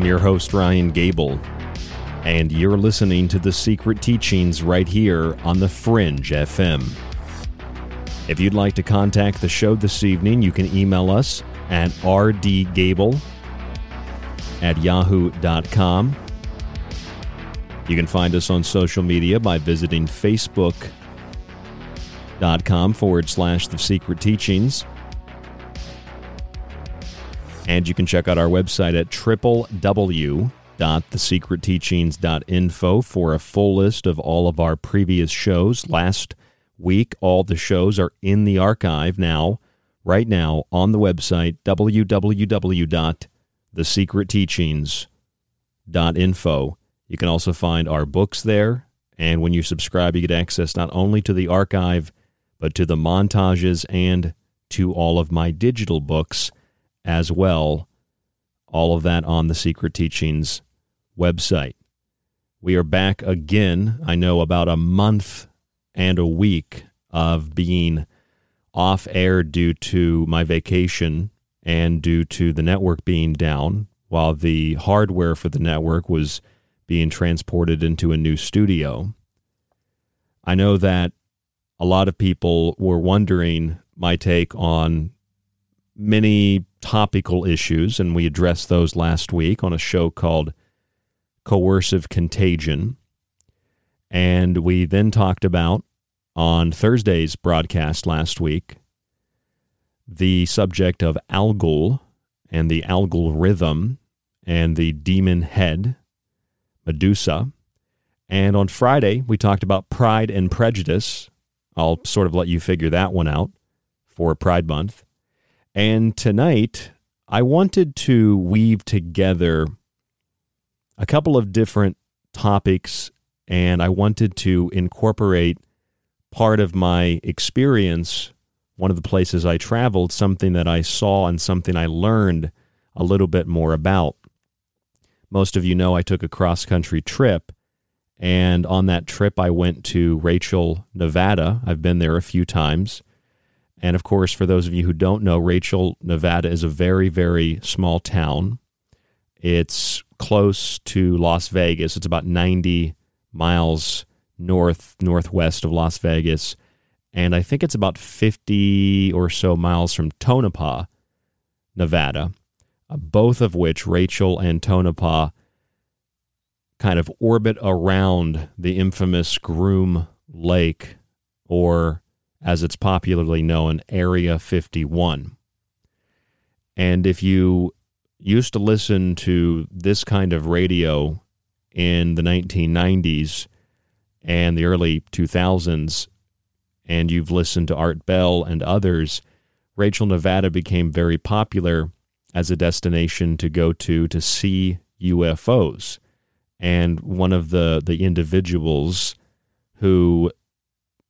I'm your host, Ryan Gable, and you're listening to The Secret Teachings right here on The Fringe FM. If you'd like to contact the show this evening, you can email us at rdgable at yahoo.com. You can find us on social media by visiting facebook.com forward slash The Secret Teachings. And you can check out our website at www.thesecretteachings.info for a full list of all of our previous shows. Last week. All the shows are in the archive now, right now, on the website www.thesecretteachings.info. You can also find our books there. And when you subscribe, you get access not only to the archive, but to the montages and to all of my digital books as well. All of that on the Secret Teachings website. We are back again. I know about a month and a week of being off air due to my vacation and due to the network being down, while the hardware for the network was being transported into a new studio. I know that a lot of people were wondering my take on many topical issues, and we addressed those last week on a show called Coercive Contagion. And we then talked about on Thursday's broadcast last week the subject of Algol and the Algol rhythm and the demon head, Medusa. And on Friday, we talked about Pride and Prejudice. I'll sort of let you figure that one out for Pride Month. And tonight, I wanted to weave together a couple of different topics, and I wanted to incorporate part of my experience, one of the places I traveled, something that I saw and something I learned a little bit more about. Most of you know I took a cross country trip, and on that trip I went to Rachel, Nevada. I've been there a few times. And of course, for those of you who don't know, Rachel, Nevada is a very, very small town. It's close to Las Vegas. It's about 90 miles north northwest of Las Vegas, and I think it's about 50 or so miles from Tonopah, Nevada. Uh, both of which Rachel and Tonopah kind of orbit around the infamous Groom Lake, or as it's popularly known, Area 51. And if you used to listen to this kind of radio in the 1990s and the early 2000s, and you've listened to Art Bell and others, Rachel, Nevada became very popular as a destination to go to to see UFOs. And one of the, the individuals who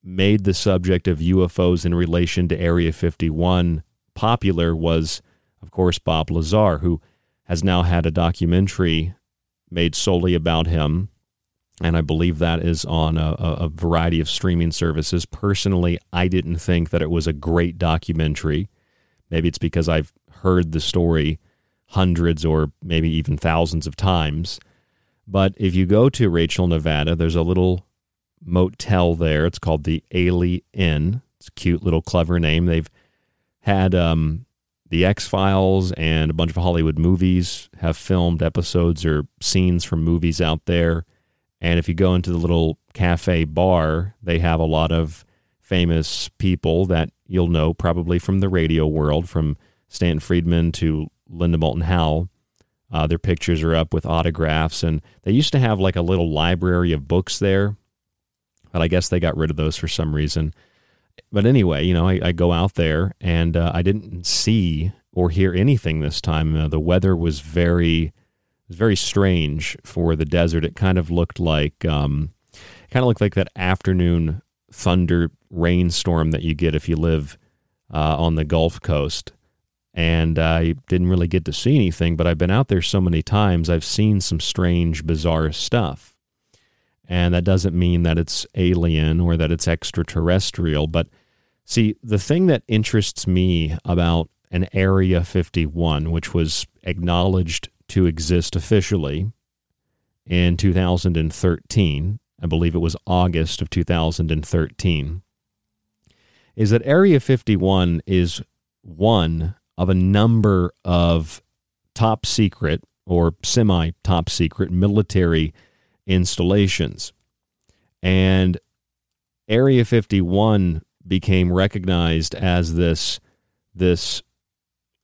made the subject of UFOs in relation to Area 51 popular was of course, Bob Lazar, who has now had a documentary made solely about him. And I believe that is on a, a variety of streaming services. Personally, I didn't think that it was a great documentary. Maybe it's because I've heard the story hundreds or maybe even thousands of times. But if you go to Rachel, Nevada, there's a little motel there. It's called the A'Le'Inn. It's a cute little clever name. They've had um, the X Files and a bunch of Hollywood movies have filmed episodes or scenes from movies out there. And if you go into the little cafe bar, they have a lot of famous people that you'll know probably from the radio world, from Stanton Friedman to Linda Moulton Howe. Uh, their pictures are up with autographs, and they used to have like a little library of books there, but I guess they got rid of those for some reason but anyway, you know, I, I go out there and uh, I didn't see or hear anything this time. Uh, the weather was very, was very strange for the desert. It kind of looked like, um, kind of looked like that afternoon thunder rainstorm that you get if you live uh, on the Gulf Coast. And I didn't really get to see anything, but I've been out there so many times. I've seen some strange, bizarre stuff. And that doesn't mean that it's alien or that it's extraterrestrial. But see, the thing that interests me about an Area 51, which was acknowledged to exist officially in 2013, I believe it was August of 2013, is that Area 51 is one of a number of top secret or semi top secret military installations. And Area 51 became recognized as this this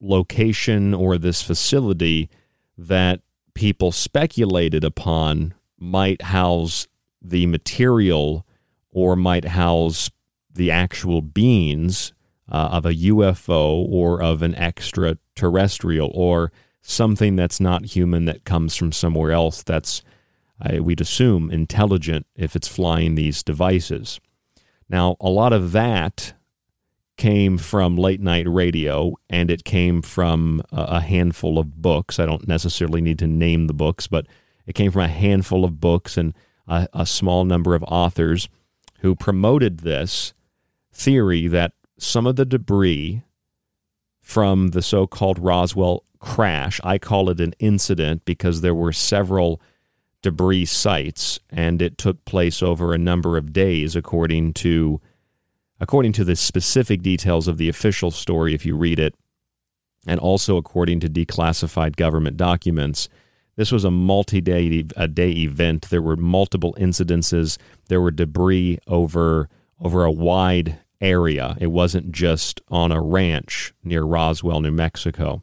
location or this facility that people speculated upon might house the material or might house the actual beings uh, of a UFO or of an extraterrestrial or something that's not human that comes from somewhere else that's, uh, we'd assume, intelligent if it's flying these devices. Now, a lot of that came from late night radio and it came from a handful of books. I don't necessarily need to name the books, but it came from a handful of books and a, a small number of authors who promoted this theory that some of the debris from the so called Roswell crash, I call it an incident because there were several debris sites and it took place over a number of days according to according to the specific details of the official story if you read it and also according to declassified government documents this was a multi-day a day event. There were multiple incidences. There were debris over over a wide area. It wasn't just on a ranch near Roswell, New Mexico.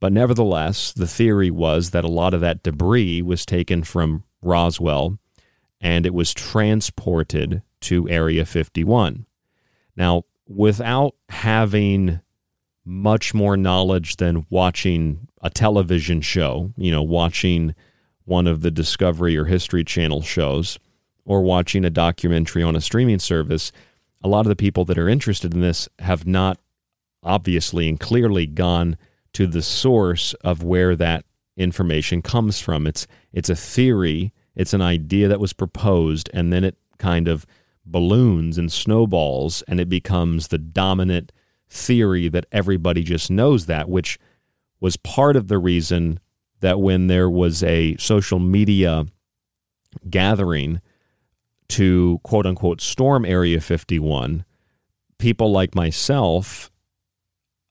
But nevertheless, the theory was that a lot of that debris was taken from Roswell and it was transported to Area 51. Now, without having much more knowledge than watching a television show, you know, watching one of the Discovery or History Channel shows, or watching a documentary on a streaming service, a lot of the people that are interested in this have not obviously and clearly gone to the source of where that information comes from. It's it's a theory, it's an idea that was proposed, and then it kind of balloons and snowballs, and it becomes the dominant theory that everybody just knows that, which was part of the reason that when there was a social media gathering to quote unquote storm Area 51, people like myself,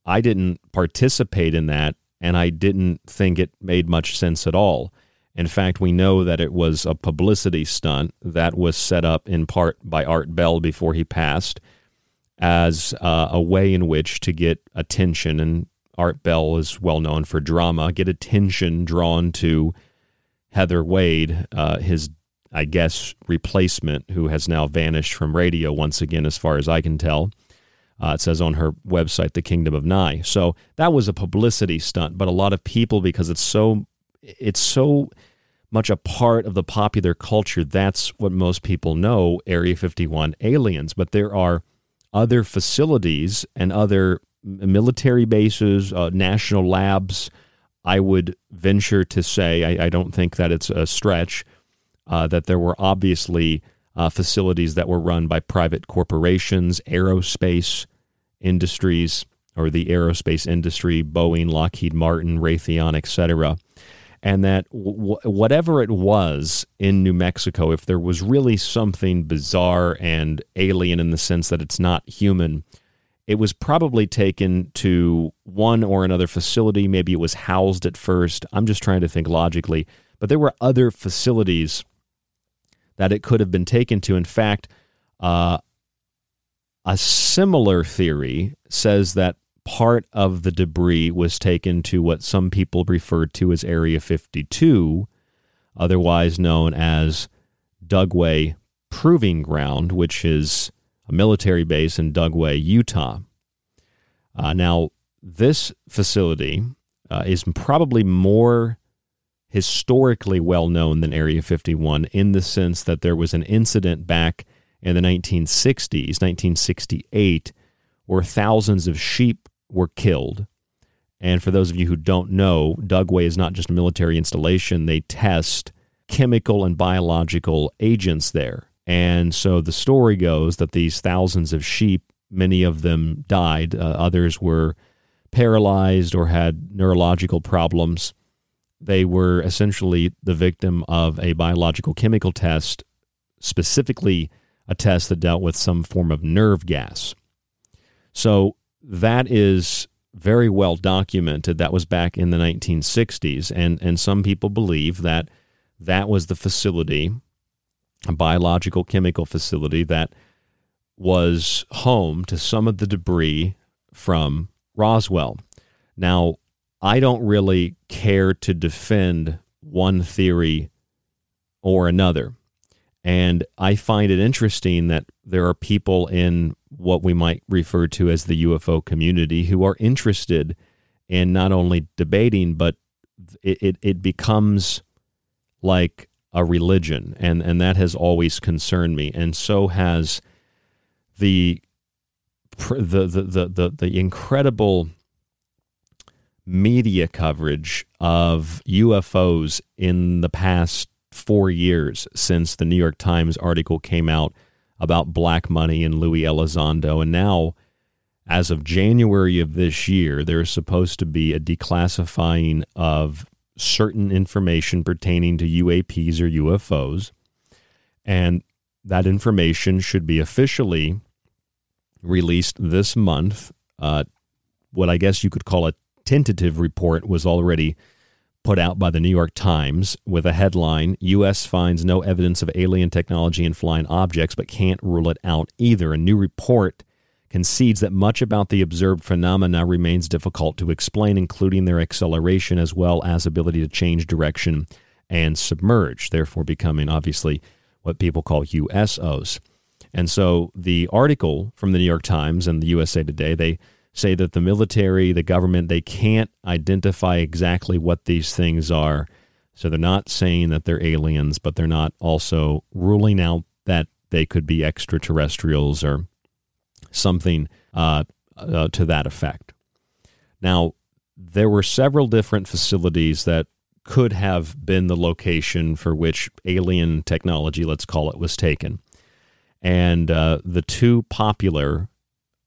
I didn't participate in that and I didn't think it made much sense at all. In fact, we know that it was a publicity stunt that was set up in part by Art Bell before he passed as uh, a way in which to get attention and Art Bell is well known for drama, get attention drawn to Heather Wade, uh, his, I guess, replacement, who has now vanished from radio once again, as far as I can tell. Uh, it says on her website, The Kingdom of Nye. So that was a publicity stunt, but a lot of people, because it's so, it's so much a part of the popular culture, that's what most people know Area 51 aliens. But there are other facilities and other military bases, uh, national labs. I would venture to say, I, I don't think that it's a stretch, uh, that there were obviously uh, facilities that were run by private corporations, aerospace industries, or the aerospace industry, Boeing, Lockheed Martin, Raytheon, etc. And that w- whatever it was in New Mexico, if there was really something bizarre and alien in the sense that it's not human, it was probably taken to one or another facility. Maybe it was housed at first. I'm just trying to think logically. But there were other facilities that it could have been taken to. In fact, uh, a similar theory says that part of the debris was taken to what some people referred to as Area 52, otherwise known as Dugway Proving Ground, which is a military base in Dugway, Utah. Uh, now, this facility uh, is probably more historically well known than Area 51 in the sense that there was an incident back in the 1960s, 1968, where thousands of sheep were killed. And for those of you who don't know, Dugway is not just a military installation, they test chemical and biological agents there. And so the story goes that these thousands of sheep, many of them died, uh, others were paralyzed or had neurological problems. They were essentially the victim of a biological chemical test, specifically a test that dealt with some form of nerve gas. So that is very well documented. That was back in the 1960s. And, and some people believe that that was the facility a biological chemical facility that was home to some of the debris from Roswell. Now, I don't really care to defend one theory or another. And I find it interesting that there are people in what we might refer to as the UFO community who are interested in not only debating, but it, it, it becomes like a religion. And, and that has always concerned me. And so has the, the, the, the, the, the incredible media coverage of UFOs in the past four years since the New York Times article came out about black money and Louis Elizondo. And now, as of January of this year, there's supposed to be a declassifying of certain information pertaining to UAPs or UFOs. And that information should be officially released this month. Uh, what I guess you could call a tentative report was already put out by the New York Times with a headline U.S. finds no evidence of alien technology in flying objects, but can't rule it out either. A new report concedes that much about the observed phenomena remains difficult to explain, including their acceleration as well as ability to change direction and submerge, therefore becoming obviously what people call USOs. And so the article from the New York Times and the USA Today, they say that the military, the government, they can't identify exactly what these things are. So they're not saying that they're aliens, but they're not also ruling out that they could be extraterrestrials or something uh, uh, to that effect. Now, there were several different facilities that could have been the location for which alien technology, let's call it, was taken. And uh, the two popular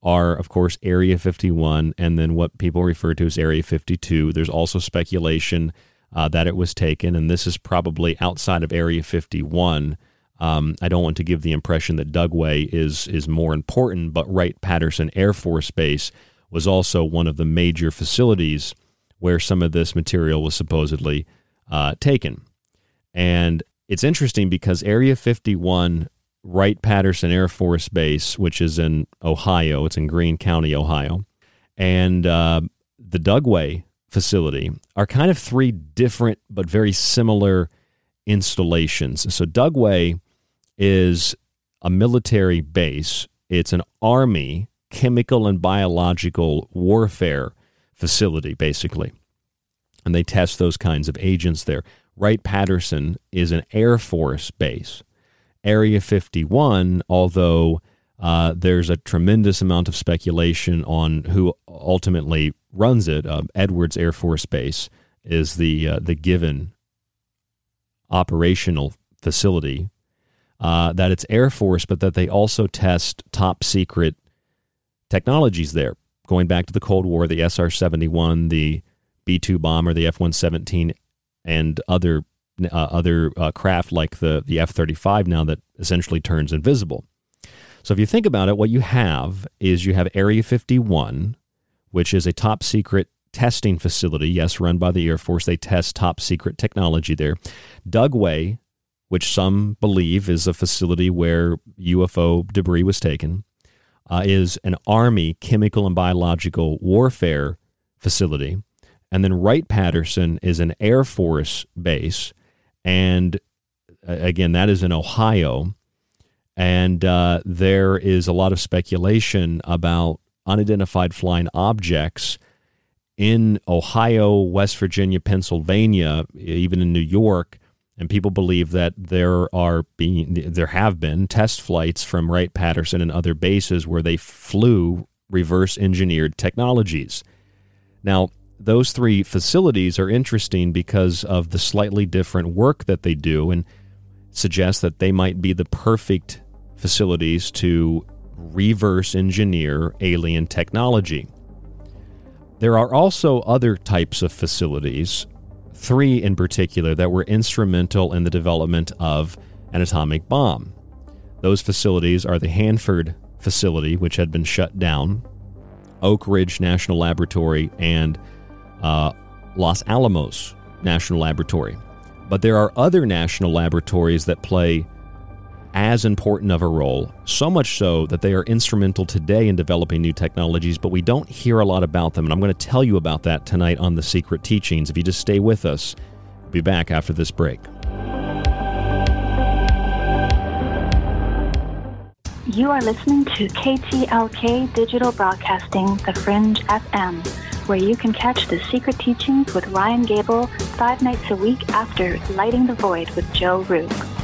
are, of course, Area 51 and then what people refer to as Area 52. There's also speculation uh, that it was taken, and this is probably outside of Area 51. Um, I don't want to give the impression that Dugway is is more important, but Wright Patterson Air Force Base was also one of the major facilities where some of this material was supposedly uh, taken. And it's interesting because Area 51 Wright Patterson Air Force Base, which is in Ohio. It's in Greene County, Ohio. And uh, the Dugway facility are kind of three different but very similar installations. So, Dugway is a military base, it's an Army chemical and biological warfare facility, basically. And they test those kinds of agents there. Wright Patterson is an Air Force base. Area 51, although uh, there's a tremendous amount of speculation on who ultimately runs it. Uh, Edwards Air Force Base is the uh, the given operational facility. Uh, that it's Air Force, but that they also test top secret technologies there. Going back to the Cold War, the SR 71, the B 2 bomber, the F 117, and other uh, other uh, craft like the, the F 35 now that essentially turns invisible. So if you think about it, what you have is you have Area 51, which is a top secret testing facility, yes, run by the Air Force. They test top secret technology there. Dugway, which some believe is a facility where UFO debris was taken, uh, is an Army chemical and biological warfare facility. And then Wright Patterson is an Air Force base and uh, again, that is in Ohio. And uh, there is a lot of speculation about unidentified flying objects in Ohio, West Virginia, Pennsylvania, even in New York. And people believe that there are being there have been test flights from Wright Patterson and other bases where they flew reverse engineered technologies. Now, those three facilities are interesting because of the slightly different work that they do and suggest that they might be the perfect facilities to reverse engineer alien technology. There are also other types of facilities, three in particular, that were instrumental in the development of an atomic bomb. Those facilities are the Hanford facility, which had been shut down, Oak Ridge National Laboratory, and uh, Los Alamos National Laboratory. But there are other national laboratories that play as important of a role, so much so that they are instrumental today in developing new technologies, but we don't hear a lot about them. And I'm going to tell you about that tonight on The Secret Teachings. If you just stay with us, we'll be back after this break. You are listening to KTLK Digital Broadcasting, The Fringe FM, where you can catch the secret teachings with Ryan Gable five nights a week after Lighting the Void with Joe Rupe.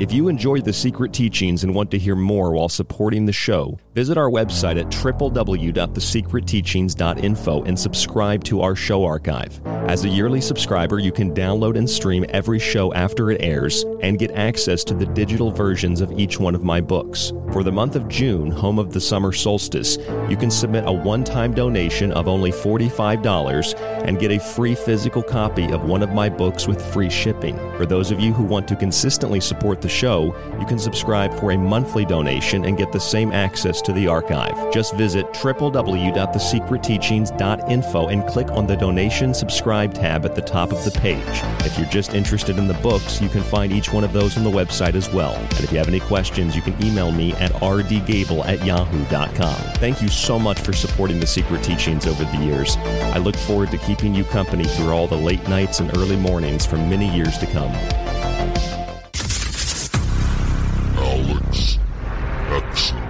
If you enjoyed the secret teachings and want to hear more while supporting the show, visit our website at www.thesecretteachings.info and subscribe to our show archive. As a yearly subscriber, you can download and stream every show after it airs and get access to the digital versions of each one of my books. For the month of June, home of the summer solstice, you can submit a one time donation of only $45 and get a free physical copy of one of my books with free shipping. For those of you who want to consistently support the show, you can subscribe for a monthly donation and get the same access to the archive. Just visit www.thesecretteachings.info and click on the donation subscribe tab at the top of the page. If you're just interested in the books, you can find each one of those on the website as well. And if you have any questions, you can email me at rdgable at yahoo.com. Thank you so much for supporting the Secret Teachings over the years. I look forward to keeping you company through all the late nights and early mornings for many years to come.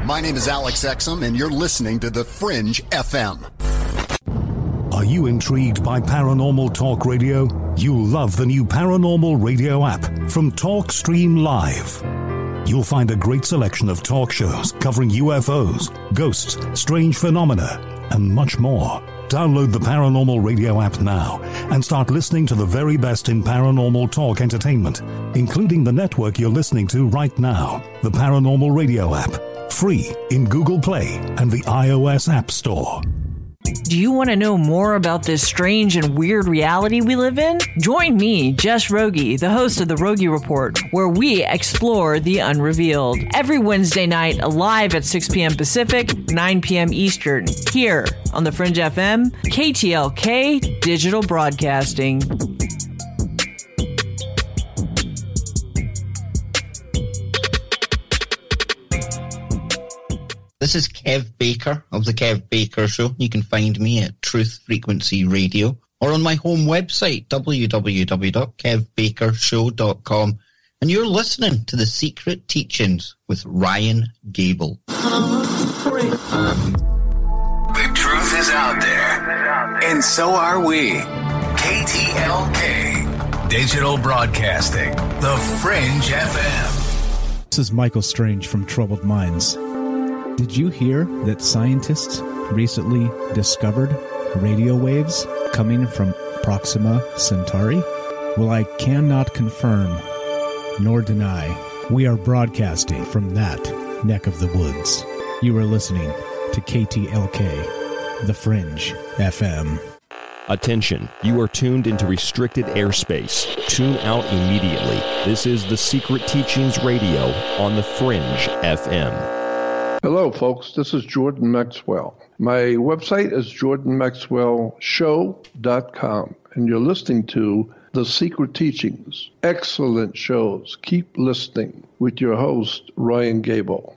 My name is Alex Exum, and you're listening to The Fringe FM. Are you intrigued by paranormal talk radio? You'll love the new paranormal radio app from TalkStream Live. You'll find a great selection of talk shows covering UFOs, ghosts, strange phenomena, and much more. Download the Paranormal Radio app now and start listening to the very best in paranormal talk entertainment, including the network you're listening to right now, the Paranormal Radio app, free in Google Play and the iOS App Store. Do you want to know more about this strange and weird reality we live in? Join me, Jess Rogie, the host of The Rogie Report, where we explore the unrevealed. Every Wednesday night, live at 6 p.m. Pacific, 9 p.m. Eastern, here on The Fringe FM, KTLK Digital Broadcasting. This is Kev Baker of The Kev Baker Show. You can find me at Truth Frequency Radio or on my home website, www.kevbakershow.com. And you're listening to The Secret Teachings with Ryan Gable. The truth is out there, and so are we. KTLK Digital Broadcasting, The Fringe FM. This is Michael Strange from Troubled Minds. Did you hear that scientists recently discovered radio waves coming from Proxima Centauri? Well, I cannot confirm nor deny. We are broadcasting from that neck of the woods. You are listening to KTLK, The Fringe FM. Attention, you are tuned into restricted airspace. Tune out immediately. This is the Secret Teachings Radio on the Fringe FM. Hello, folks. This is Jordan Maxwell. My website is jordanmaxwellshow.com, and you're listening to The Secret Teachings. Excellent shows. Keep listening with your host, Ryan Gable.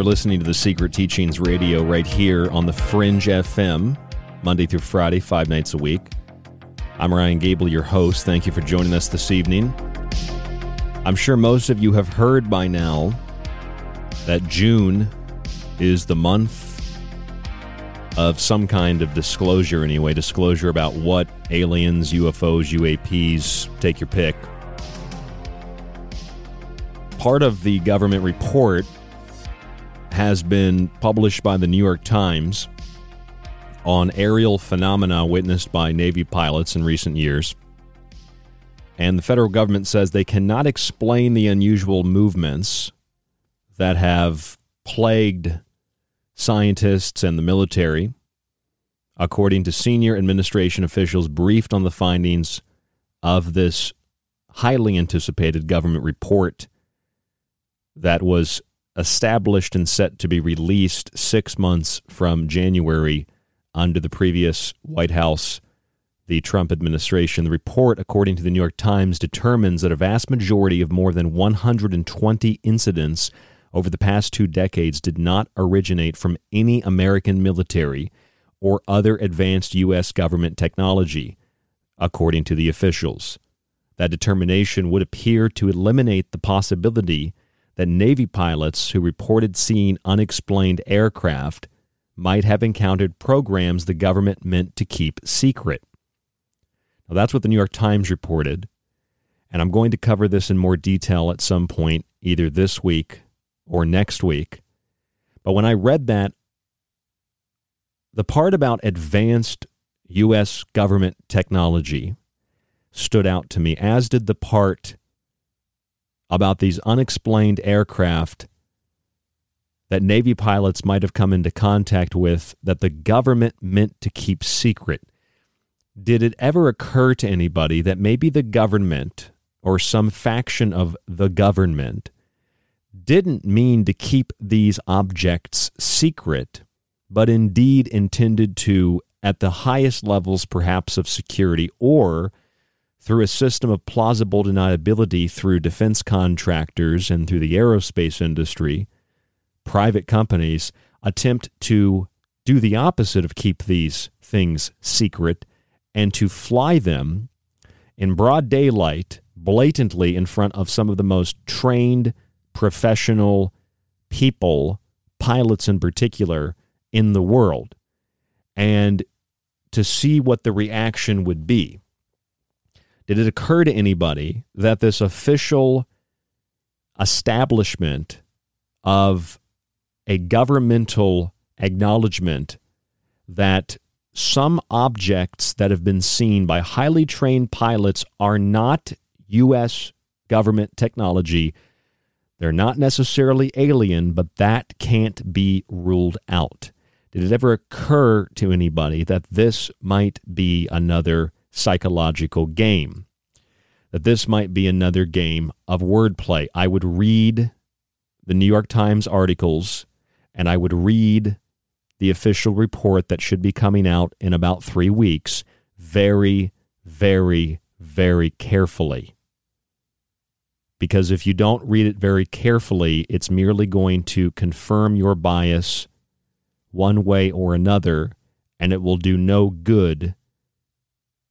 You're listening to the Secret Teachings Radio right here on the Fringe FM, Monday through Friday, five nights a week. I'm Ryan Gable, your host. Thank you for joining us this evening. I'm sure most of you have heard by now that June is the month of some kind of disclosure, anyway, disclosure about what aliens, UFOs, UAPs, take your pick. Part of the government report has been published by the New York Times on aerial phenomena witnessed by Navy pilots in recent years. And the federal government says they cannot explain the unusual movements that have plagued scientists and the military, according to senior administration officials briefed on the findings of this highly anticipated government report that was established and set to be released six months from January under the previous White House, the Trump administration. The report, according to the New York Times, determines that a vast majority of more than 120 incidents over the past two decades did not originate from any American military or other advanced U.S. government technology, according to the officials. That determination would appear to eliminate the possibility that Navy pilots who reported seeing unexplained aircraft might have encountered programs the government meant to keep secret. Now, that's what the New York Times reported, and I'm going to cover this in more detail at some point, either this week or next week. But when I read that, the part about advanced U.S. government technology stood out to me, as did the part about these unexplained aircraft that Navy pilots might have come into contact with that the government meant to keep secret. Did it ever occur to anybody that maybe the government or some faction of the government didn't mean to keep these objects secret, but indeed intended to, at the highest levels perhaps of security, or through a system of plausible deniability through defense contractors and through the aerospace industry, private companies attempt to do the opposite of keep these things secret and to fly them in broad daylight, blatantly in front of some of the most trained professional people, pilots in particular, in the world, and to see what the reaction would be. Did it occur to anybody that this official establishment of a governmental acknowledgement that some objects that have been seen by highly trained pilots are not U.S. government technology they're not necessarily alien, but that can't be ruled out. Did it ever occur to anybody that this might be another psychological game? That this might be another game of wordplay? I would read the New York Times articles and I would read the official report that should be coming out in about three weeks very, very, very carefully because if you don't read it very carefully, it's merely going to confirm your bias one way or another, and it will do no good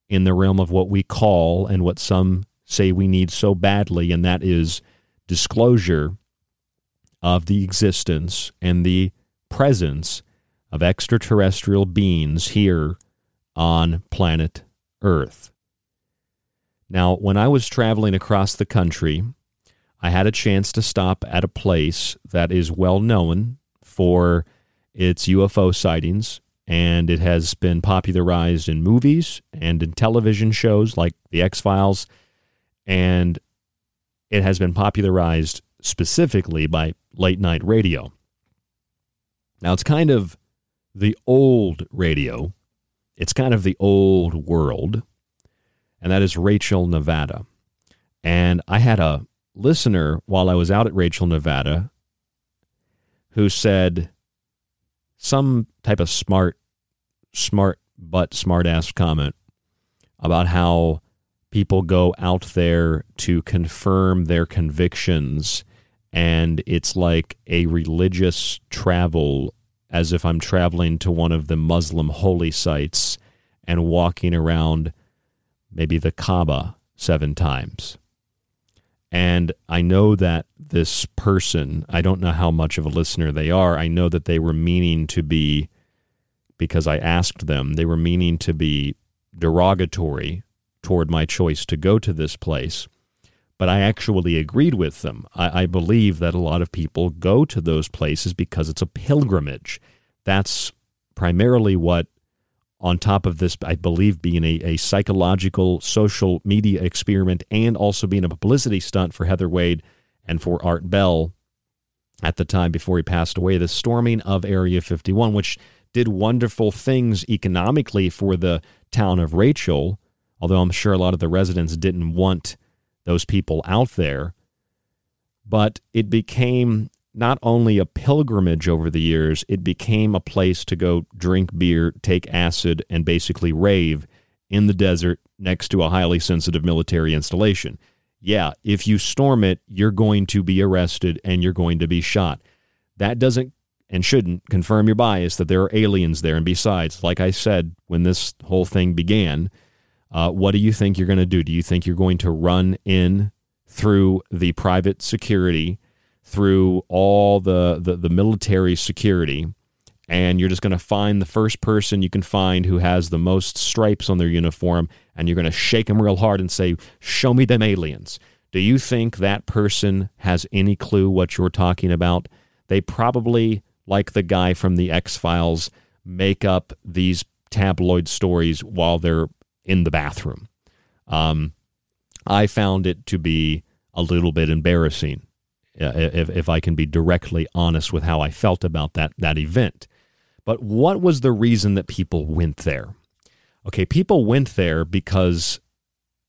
in the realm of what we call and what some say we need so badly, and that is disclosure of the existence and the presence of extraterrestrial beings here on planet Earth. Now, when I was traveling across the country, I had a chance to stop at a place that is well known for its UFO sightings, and it has been popularized in movies and in television shows like The X Files, and it has been popularized specifically by late night radio. Now, it's kind of the old radio, it's kind of the old world, and that is Rachel, Nevada. And I had a listener while I was out at Rachel, Nevada, who said some type of smart, smart but smart ass comment about how people go out there to confirm their convictions and it's like a religious travel as if I'm traveling to one of the Muslim holy sites and walking around maybe the Kaaba seven times. And I know that this person, I don't know how much of a listener they are. I know that they were meaning to be, because I asked them, they were meaning to be derogatory toward my choice to go to this place. But I actually agreed with them. I, I believe that a lot of people go to those places because it's a pilgrimage. That's primarily what on top of this, I believe, being a, a psychological social media experiment and also being a publicity stunt for Heather Wade and for Art Bell at the time before he passed away, the storming of Area 51, which did wonderful things economically for the town of Rachel, although I'm sure a lot of the residents didn't want those people out there. But it became not only a pilgrimage over the years, it became a place to go drink beer, take acid, and basically rave in the desert next to a highly sensitive military installation. Yeah, if you storm it, you're going to be arrested and you're going to be shot. That doesn't and shouldn't confirm your bias that there are aliens there. And besides, like I said when this whole thing began, uh, what do you think you're going to do? Do you think you're going to run in through the private security, through all the, the, the military security, and you're just going to find the first person you can find who has the most stripes on their uniform, and you're going to shake them real hard and say, Show me them aliens. Do you think that person has any clue what you're talking about? They probably like the guy from the X Files, make up these tabloid stories while they're in the bathroom. Um, I found it to be a little bit embarrassing, uh, if, if I can be directly honest with how I felt about that, that event. But what was the reason that people went there? Okay, people went there because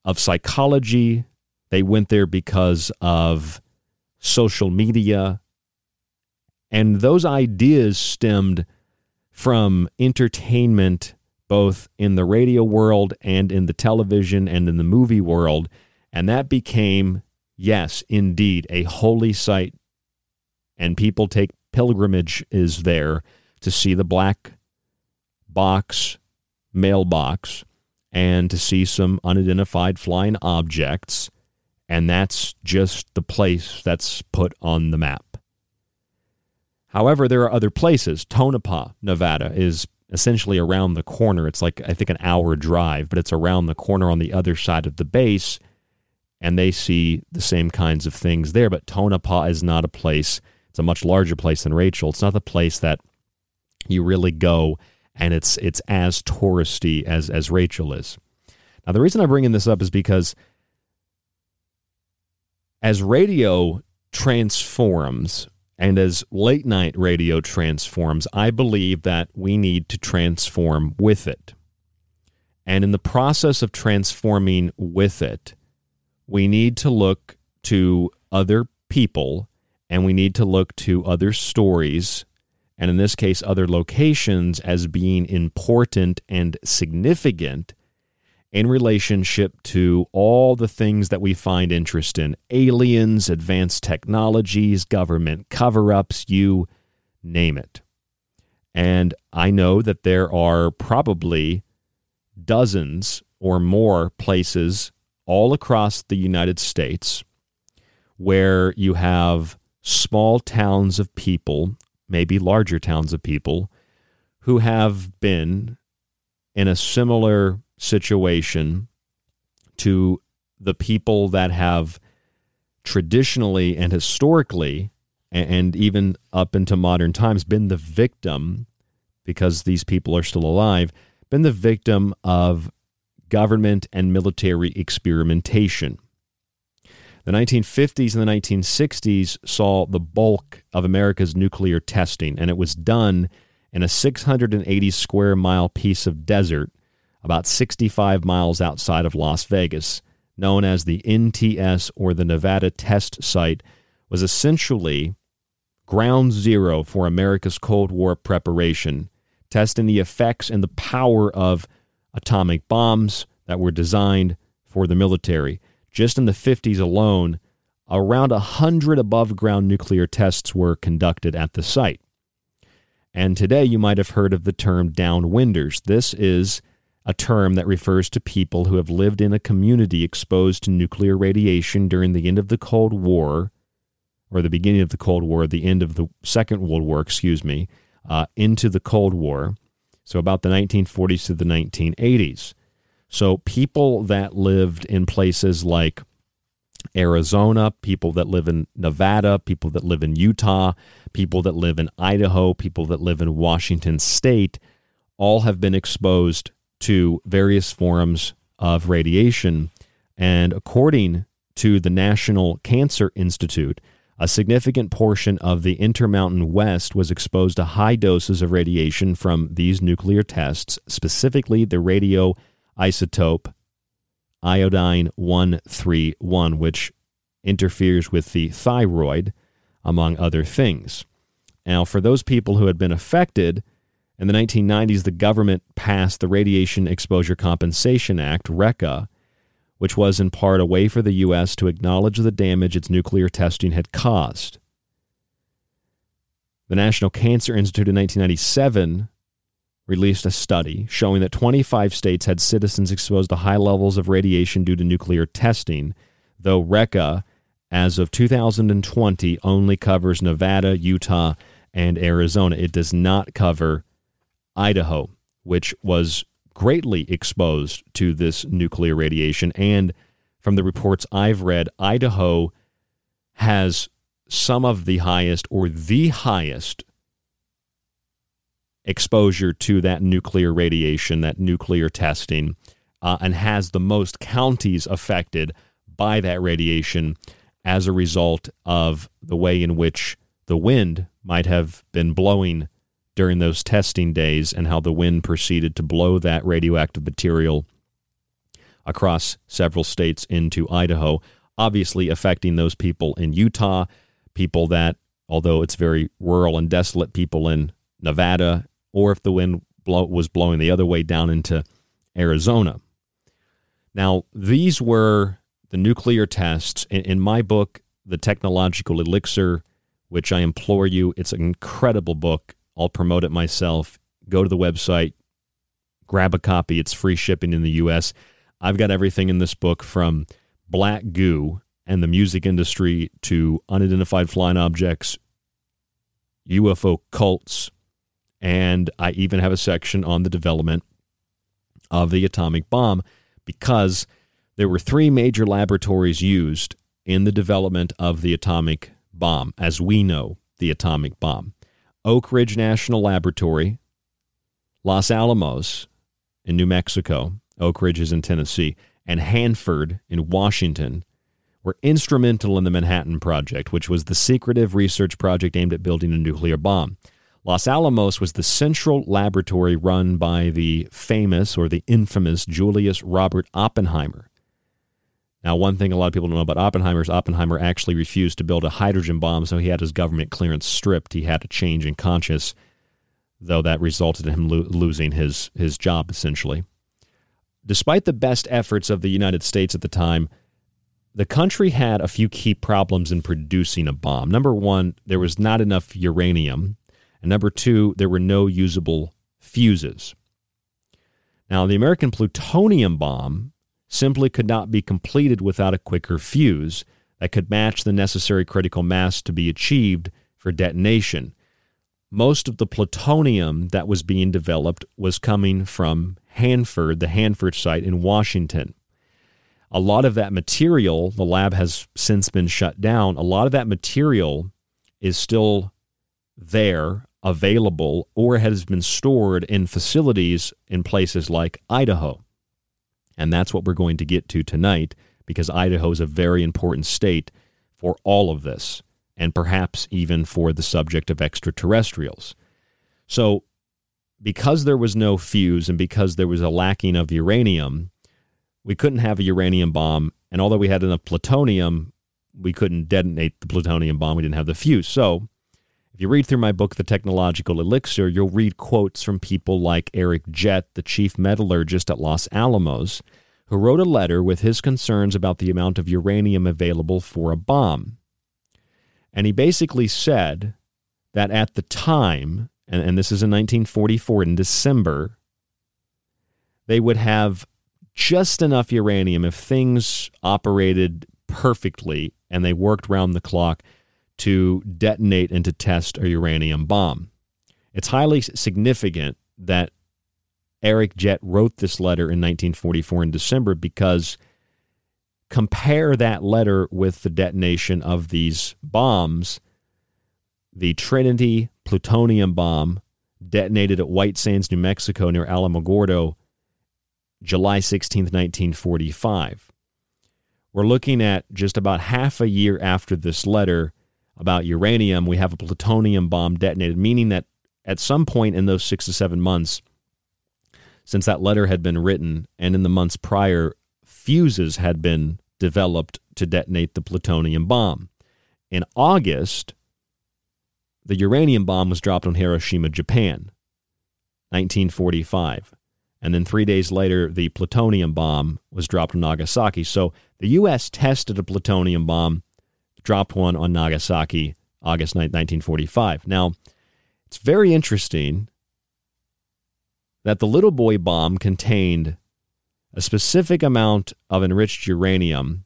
of psychology, they went there because of social media, and those ideas stemmed from entertainment, both in the radio world and in the television and in the movie world. And that became, yes, indeed, a holy site. And people take pilgrimage is there to see the black box mailbox and to see some unidentified flying objects. And that's just the place that's put on the map. However, there are other places. Tonopah, Nevada is essentially around the corner. It's like, I think, an hour drive, but it's around the corner on the other side of the base. And they see the same kinds of things there. But Tonopah is not a place, it's a much larger place than Rachel. It's not the place that you really go and it's it's as touristy as as Rachel is. Now the reason I'm bringing this up is because as radio transforms and as late night radio transforms, I believe that we need to transform with it. And in the process of transforming with it, we need to look to other people and we need to look to other stories, and in this case, other locations, as being important and significant in relationship to all the things that we find interest in aliens, advanced technologies, government cover ups, you name it. And I know that there are probably dozens or more places all across the United States where you have small towns of people, maybe larger towns of people, who have been in a similar situation to the people that have traditionally and historically and even up into modern times been the victim because these people are still alive been the victim of government and military experimentation. The 1950s and the 1960s saw the bulk of America's nuclear testing, and it was done in a 680 square mile piece of desert about 65 miles outside of Las Vegas, known as the NTS or the Nevada Test Site, was essentially ground zero for America's Cold War preparation, testing the effects and the power of atomic bombs that were designed for the military. Just in the 50s alone, around 100 above ground nuclear tests were conducted at the site. And today you might have heard of the term downwinders. This is a term that refers to people who have lived in a community exposed to nuclear radiation during the end of the Cold War, or the beginning of the Cold War, the end of the Second World War, excuse me, uh, into the Cold War. So about the 1940s to the 1980s. So people that lived in places like Arizona, people that live in Nevada, people that live in Utah, people that live in Idaho, people that live in Washington state all have been exposed to various forms of radiation. And according to the National Cancer Institute, a significant portion of the Intermountain West was exposed to high doses of radiation from these nuclear tests, specifically the radioisotope iodine 131, which interferes with the thyroid, among other things. Now, for those people who had been affected, in the 1990s, the government passed the Radiation Exposure Compensation Act, RECA, which was in part a way for the U.S. to acknowledge the damage its nuclear testing had caused. The National Cancer Institute in 1997 released a study showing that 25 states had citizens exposed to high levels of radiation due to nuclear testing, though RECA, as of 2020, only covers Nevada, Utah, and Arizona. It does not cover Idaho, which was greatly exposed to this nuclear radiation. And from the reports I've read, Idaho has some of the highest or the highest exposure to that nuclear radiation, that nuclear testing, uh, and has the most counties affected by that radiation as a result of the way in which the wind might have been blowing during those testing days and how the wind proceeded to blow that radioactive material across several states into Idaho, obviously affecting those people in Utah, people that, although it's very rural and desolate, people in Nevada, or if the wind blow, was blowing the other way down into Arizona. Now, these were the nuclear tests. In, in my book, The Technological Elixir, which I implore you, it's an incredible book. I'll promote it myself. Go to the website, grab a copy. It's free shipping in the U.S. I've got everything in this book from black goo and the music industry to unidentified flying objects, UFO cults, and I even have a section on the development of the atomic bomb because there were three major laboratories used in the development of the atomic bomb, as we know the atomic bomb. Oak Ridge National Laboratory, Los Alamos in New Mexico, Oak Ridge is in Tennessee, and Hanford in Washington were instrumental in the Manhattan Project, which was the secretive research project aimed at building a nuclear bomb. Los Alamos was the central laboratory run by the famous or the infamous Julius Robert Oppenheimer. Now, one thing a lot of people don't know about Oppenheimer is Oppenheimer actually refused to build a hydrogen bomb, so he had his government clearance stripped. He had a change in conscience, though that resulted in him lo- losing his, his job, essentially. Despite the best efforts of the United States at the time, the country had a few key problems in producing a bomb. Number one, there was not enough uranium. And number two, there were no usable fuses. Now, the American plutonium bomb simply could not be completed without a quicker fuse that could match the necessary critical mass to be achieved for detonation. Most of the plutonium that was being developed was coming from Hanford, the Hanford site in Washington. A lot of that material, the lab has since been shut down. A lot of that material is still there, available, or has been stored in facilities in places like Idaho. And that's what we're going to get to tonight because Idaho is a very important state for all of this and perhaps even for the subject of extraterrestrials. So, because there was no fuse and because there was a lacking of uranium, we couldn't have a uranium bomb. And although we had enough plutonium, we couldn't detonate the plutonium bomb. We didn't have the fuse. So, if you read through my book, The Technological Elixir, you'll read quotes from people like Eric Jett, the chief metallurgist at Los Alamos, who wrote a letter with his concerns about the amount of uranium available for a bomb. And he basically said that at the time, and, and this is in 1944, in December, they would have just enough uranium if things operated perfectly and they worked round the clock to detonate and to test a uranium bomb. It's highly significant that Eric Jett wrote this letter in 1944 in December because compare that letter with the detonation of these bombs. The Trinity plutonium bomb detonated at White Sands, New Mexico, near Alamogordo, July 16, 1945. We're looking at just about half a year after this letter about uranium, we have a plutonium bomb detonated, meaning that at some point in those six to seven months, since that letter had been written, and in the months prior, fuses had been developed to detonate the plutonium bomb. In August, the uranium bomb was dropped on Hiroshima, Japan, 1945. And then three days later, the plutonium bomb was dropped on Nagasaki. So the U.S. tested a plutonium bomb, dropped one on Nagasaki August 9, 1945. Now, it's very interesting that the little boy bomb contained a specific amount of enriched uranium.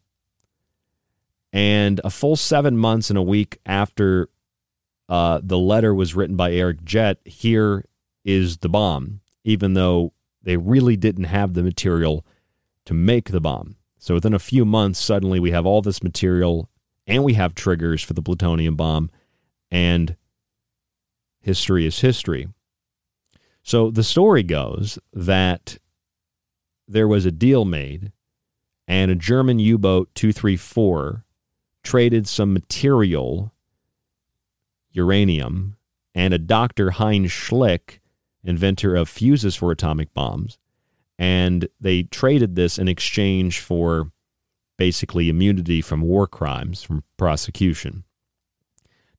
And a full seven months and a week after uh, the letter was written by Eric Jett, here is the bomb, even though they really didn't have the material to make the bomb. So within a few months, suddenly we have all this material and we have triggers for the plutonium bomb, and history is history. So the story goes that there was a deal made, and a German U boat 234 traded some material, uranium, and a Dr. Heinz Schlick, inventor of fuses for atomic bombs, and they traded this in exchange for basically immunity from war crimes, from prosecution.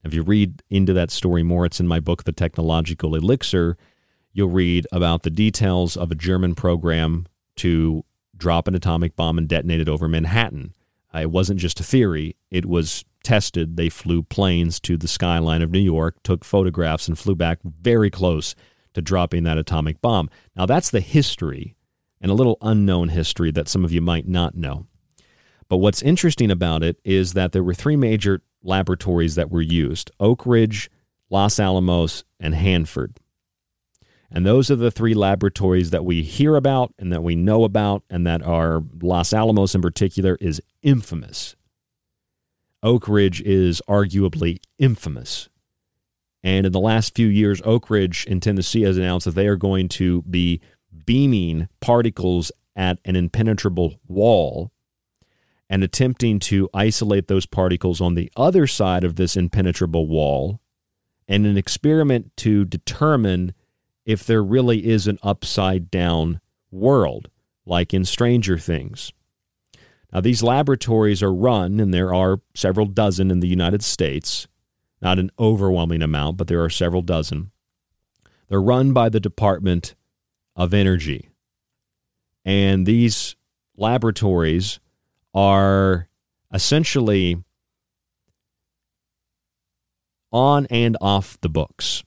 If you read into that story more, it's in my book, The Technological Elixir you'll read about the details of a German program to drop an atomic bomb and detonate it over Manhattan. Uh, it wasn't just a theory, it was tested. They flew planes to the skyline of New York, took photographs, and flew back very close to dropping that atomic bomb. Now, that's the history and a little unknown history that some of you might not know. But what's interesting about it is that there were three major laboratories that were used Oak Ridge, Los Alamos, and Hanford. And those are the three laboratories that we hear about and that we know about, and that are Los Alamos in particular is infamous. Oak Ridge is arguably infamous. And in the last few years, Oak Ridge in Tennessee has announced that they are going to be beaming particles at an impenetrable wall and attempting to isolate those particles on the other side of this impenetrable wall and an experiment to determine if there really is an upside down world, like in Stranger Things. Now, these laboratories are run, and there are several dozen in the United States, not an overwhelming amount, but there are several dozen. They're run by the Department of Energy. And these laboratories are essentially on and off the books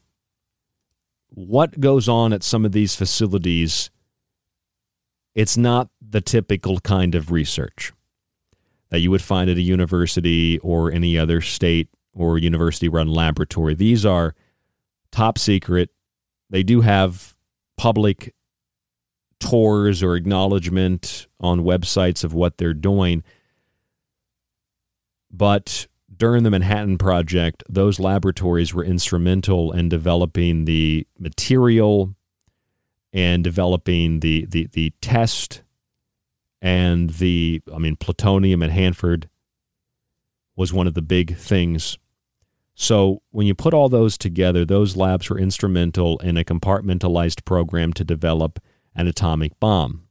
what goes on at some of these facilities, it's not the typical kind of research that you would find at a university or any other state or university run laboratory. These are top secret. They do have public tours or acknowledgement on websites of what they're doing. But during the Manhattan Project, those laboratories were instrumental in developing the material and developing the, the, the test and the, I mean, plutonium at Hanford was one of the big things. So when you put all those together, those labs were instrumental in a compartmentalized program to develop an atomic bomb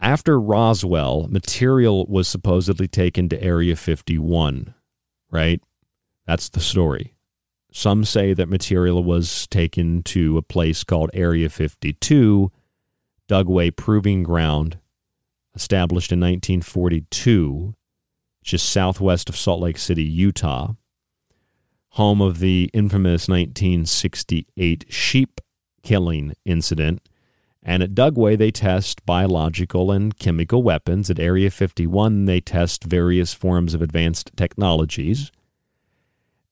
after Roswell, material was supposedly taken to Area 51, right? That's the story. Some say that material was taken to a place called Area 52, Dugway Proving Ground, established in 1942, just southwest of Salt Lake City, Utah, home of the infamous 1968 sheep killing incident and at Dugway, they test biological and chemical weapons. At Area 51, they test various forms of advanced technologies.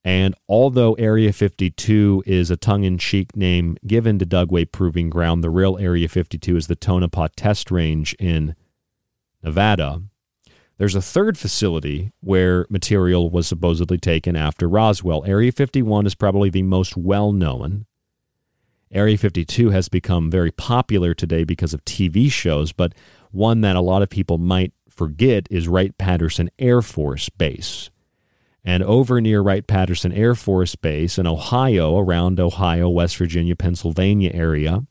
And although Area 52 is a tongue in cheek name given to Dugway Proving Ground, the real Area 52 is the Tonopah Test Range in Nevada. There's a third facility where material was supposedly taken after Roswell. Area 51 is probably the most well known. Area 52 has become very popular today because of TV shows, but one that a lot of people might forget is Wright Patterson Air Force Base. And over near Wright Patterson Air Force Base in Ohio, around Ohio, West Virginia, Pennsylvania area,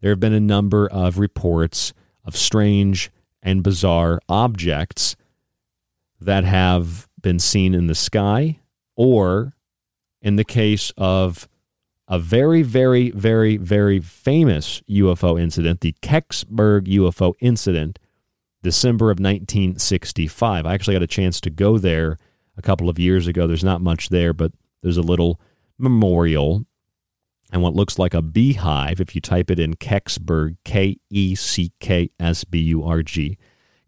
there have been a number of reports of strange and bizarre objects that have been seen in the sky, or in the case of a very, very, very, very famous UFO incident, the Kecksburg UFO incident, December of 1965. I actually got a chance to go there a couple of years ago. There's not much there, but there's a little memorial and what looks like a beehive. If you type it in Kecksburg, K E C K S B U R G,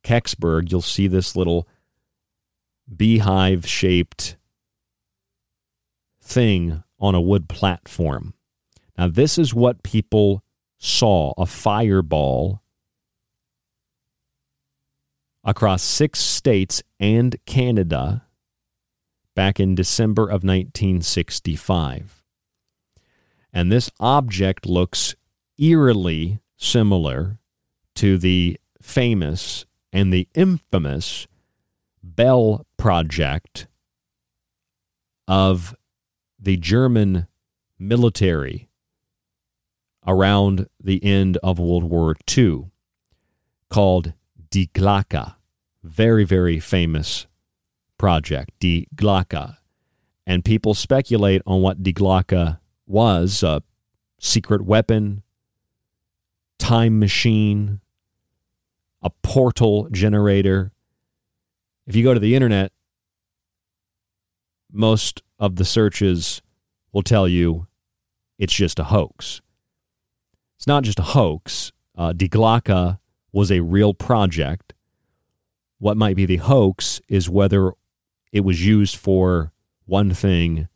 Kecksburg, you'll see this little beehive shaped thing on a wood platform. Now, this is what people saw a fireball across six states and Canada back in December of 1965. And this object looks eerily similar to the famous and the infamous Bell Project of the German military around the end of World War II called Die Glocke. Very, very famous project, Die Glocke. And people speculate on what Die Glocke was a secret weapon, time machine, a portal generator. If you go to the internet, most of the searches will tell you it's just a hoax. It's not just a hoax. Uh, Die was a real project. What might be the hoax is whether it was used for one thing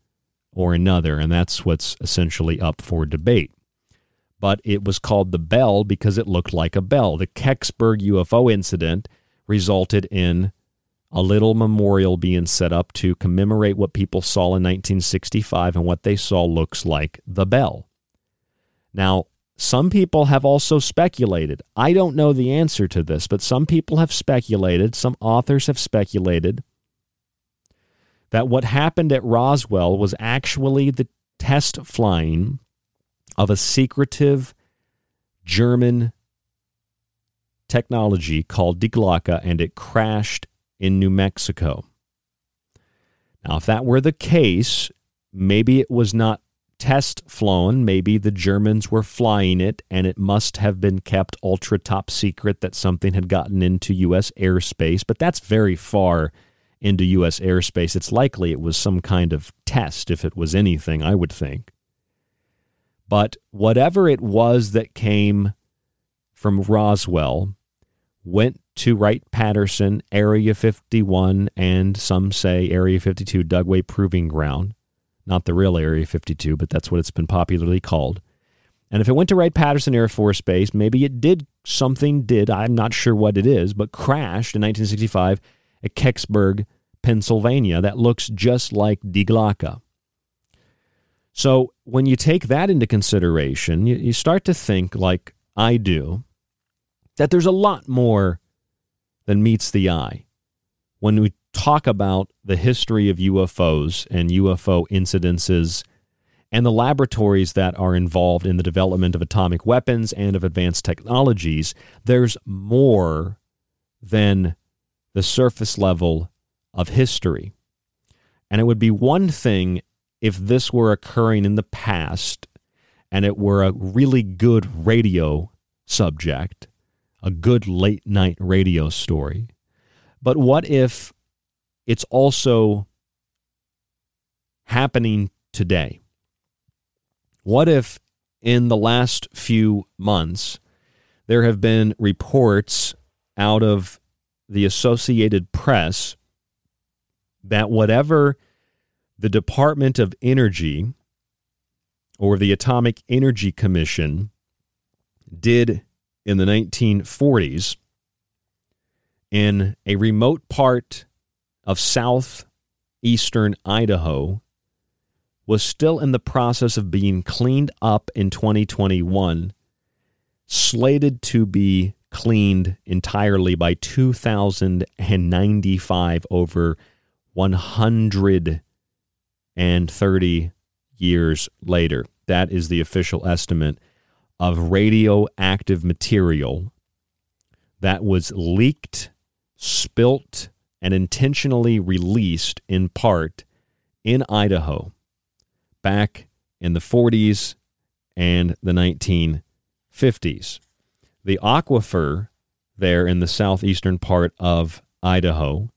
or another, and that's what's essentially up for debate. But it was called the Bell because it looked like a bell. The Kecksburg UFO incident resulted in a little memorial being set up to commemorate what people saw in 1965, and what they saw looks like the bell. Now, some people have also speculated. I don't know the answer to this, but some people have speculated, some authors have speculated that what happened at Roswell was actually the test flying of a secretive German technology called Die Glocke, and it crashed in New Mexico. Now, if that were the case, maybe it was not test flown. Maybe the Germans were flying it, and it must have been kept ultra top secret that something had gotten into U.S. airspace. But that's very far into U.S. airspace. It's likely it was some kind of test, if it was anything, I would think. But whatever it was that came from Roswell went to Wright Patterson, Area 51, and some say Area 52 Dugway Proving Ground. Not the real Area 52, but that's what it's been popularly called. And if it went to Wright Patterson Air Force Base, maybe it did something, did, I'm not sure what it is, but crashed in 1965 at Kecksburg, Pennsylvania, that looks just like Die Glocke. So when you take that into consideration, you, you start to think, like I do, that there's a lot more than meets the eye when we talk about the history of UFOs and UFO incidences and the laboratories that are involved in the development of atomic weapons and of advanced technologies, there's more than the surface level of history. And it would be one thing if this were occurring in the past and it were a really good radio subject, a good late night radio story. But what if it's also happening today? What if in the last few months there have been reports out of the Associated Press that whatever the Department of Energy or the Atomic Energy Commission did in the 1940s in a remote part of southeastern Idaho was still in the process of being cleaned up in 2021, slated to be cleaned entirely by 2095 over 130 years later. That is the official estimate of radioactive material that was leaked, spilt, and intentionally released in part in Idaho back in the 40s and the 1950s. The aquifer there in the southeastern part of Idaho,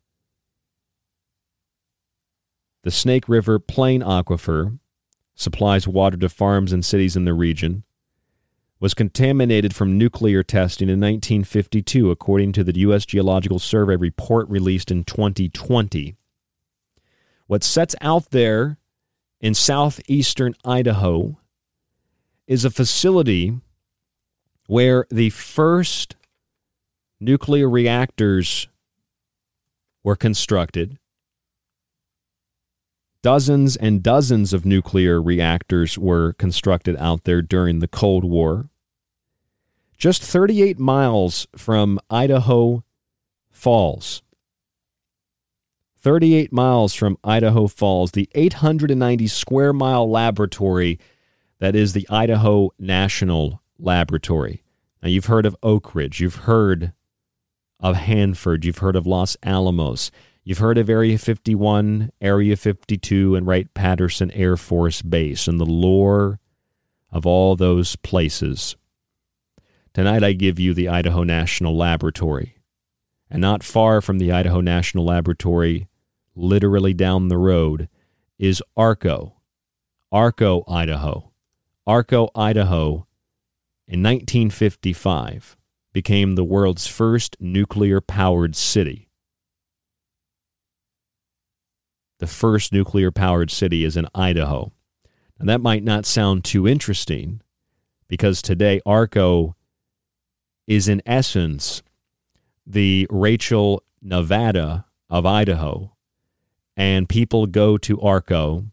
the Snake River Plain Aquifer, supplies water to farms and cities in the region, was contaminated from nuclear testing in 1952, according to the U.S. Geological Survey report released in 2020. What sets out there in southeastern Idaho is a facility where the first nuclear reactors were constructed. Dozens and dozens of nuclear reactors were constructed out there during the Cold War. Just 38 miles from Idaho Falls, 38 miles from Idaho Falls, the 890 square mile laboratory that is the Idaho National Laboratory. Now, you've heard of Oak Ridge, you've heard of Hanford, you've heard of Los Alamos, you've heard of Area 51, Area 52, and Wright Patterson Air Force Base, and the lore of all those places. Tonight, I give you the Idaho National Laboratory. And not far from the Idaho National Laboratory literally down the road, is Arco. Arco, Idaho. Arco, Idaho, in 1955, became the world's first nuclear powered city. The first nuclear powered city is in Idaho. And that might not sound too interesting because today Arco is, in essence, the Rachel, Nevada of Idaho and people go to Arco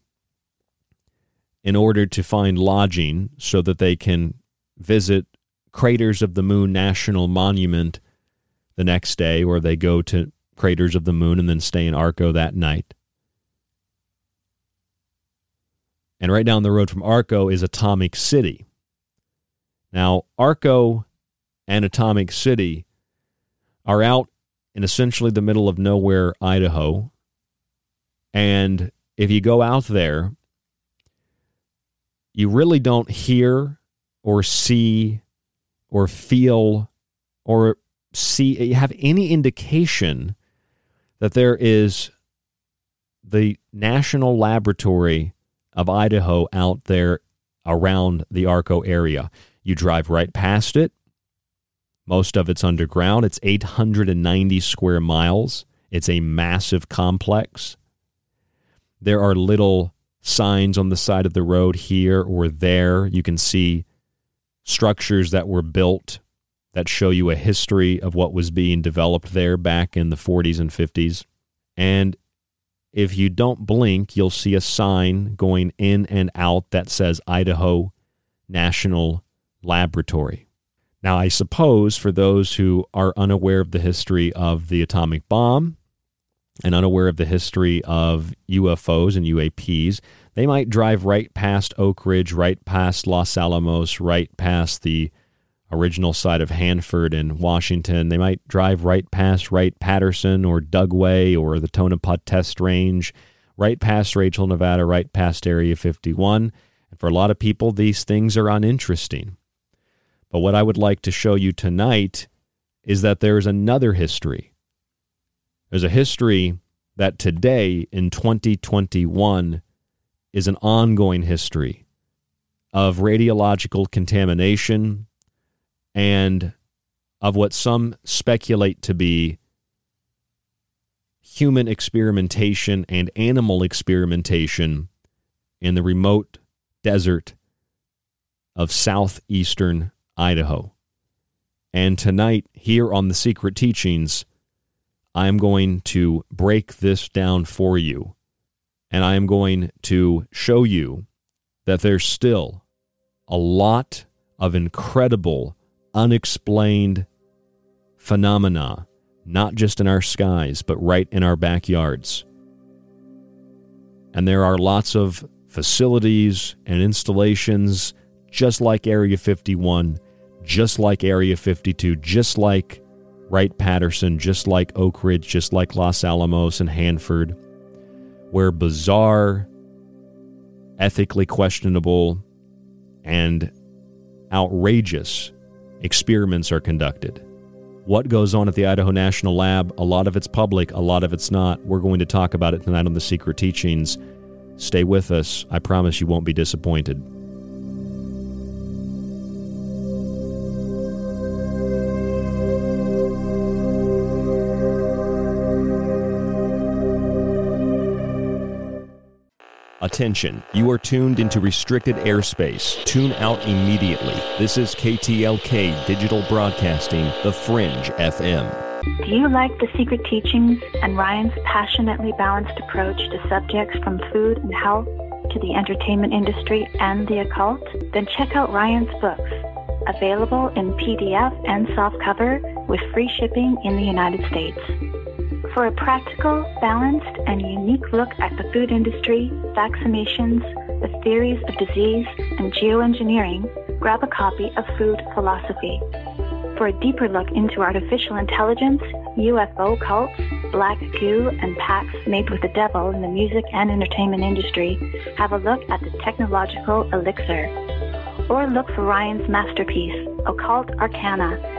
in order to find lodging so that they can visit Craters of the Moon National Monument the next day, or they go to Craters of the Moon and then stay in Arco that night. And right down the road from Arco is Atomic City. Now, Arco and Atomic City are out in essentially the middle of nowhere, Idaho, and if you go out there, you really don't hear or see or feel or see you have any indication that there is the National Laboratory of Idaho out there around the Arco area. You drive right past it. Most of it's underground. It's 890 square miles. It's a massive complex. There are little signs on the side of the road here or there. You can see structures that were built that show you a history of what was being developed there back in the 40s and 50s. And if you don't blink, you'll see a sign going in and out that says Idaho National Laboratory. Now, I suppose for those who are unaware of the history of the atomic bomb, and unaware of the history of UFOs and UAPs, they might drive right past Oak Ridge, right past Los Alamos, right past the original site of Hanford in Washington. They might drive right past Wright Patterson or Dugway or the Tonopah Test Range, right past Rachel, Nevada, right past Area 51. And for a lot of people, these things are uninteresting. But what I would like to show you tonight is that there is another history there's a history that today in 2021 is an ongoing history of radiological contamination and of what some speculate to be human experimentation and animal experimentation in the remote desert of southeastern Idaho. And tonight, here on the Secret Teachings, I am going to break this down for you. And I am going to show you that there's still a lot of incredible, unexplained phenomena, not just in our skies, but right in our backyards. And there are lots of facilities and installations just like Area 51, just like Area 52, just like Wright Patterson, just like Oak Ridge, just like Los Alamos and Hanford, where bizarre, ethically questionable, and outrageous experiments are conducted. What goes on at the Idaho National Lab? A lot of it's public, a lot of it's not. We're going to talk about it tonight on the Secret Teachings. Stay with us. I promise you won't be disappointed. Attention, you are tuned into restricted airspace. Tune out immediately. This is KTLK Digital Broadcasting, The Fringe FM. Do you like the secret teachings and Ryan's passionately balanced approach to subjects from food and health to the entertainment industry and the occult? Then check out Ryan's books, available in PDF and softcover with free shipping in the United States. For a practical, balanced, and unique look at the food industry, vaccinations, the theories of disease, and geoengineering, grab a copy of Food Philosophy. For a deeper look into artificial intelligence, UFO cults, black goo, and pacts made with the devil in the music and entertainment industry, have a look at the technological elixir. Or look for Ryan's masterpiece, Occult Arcana,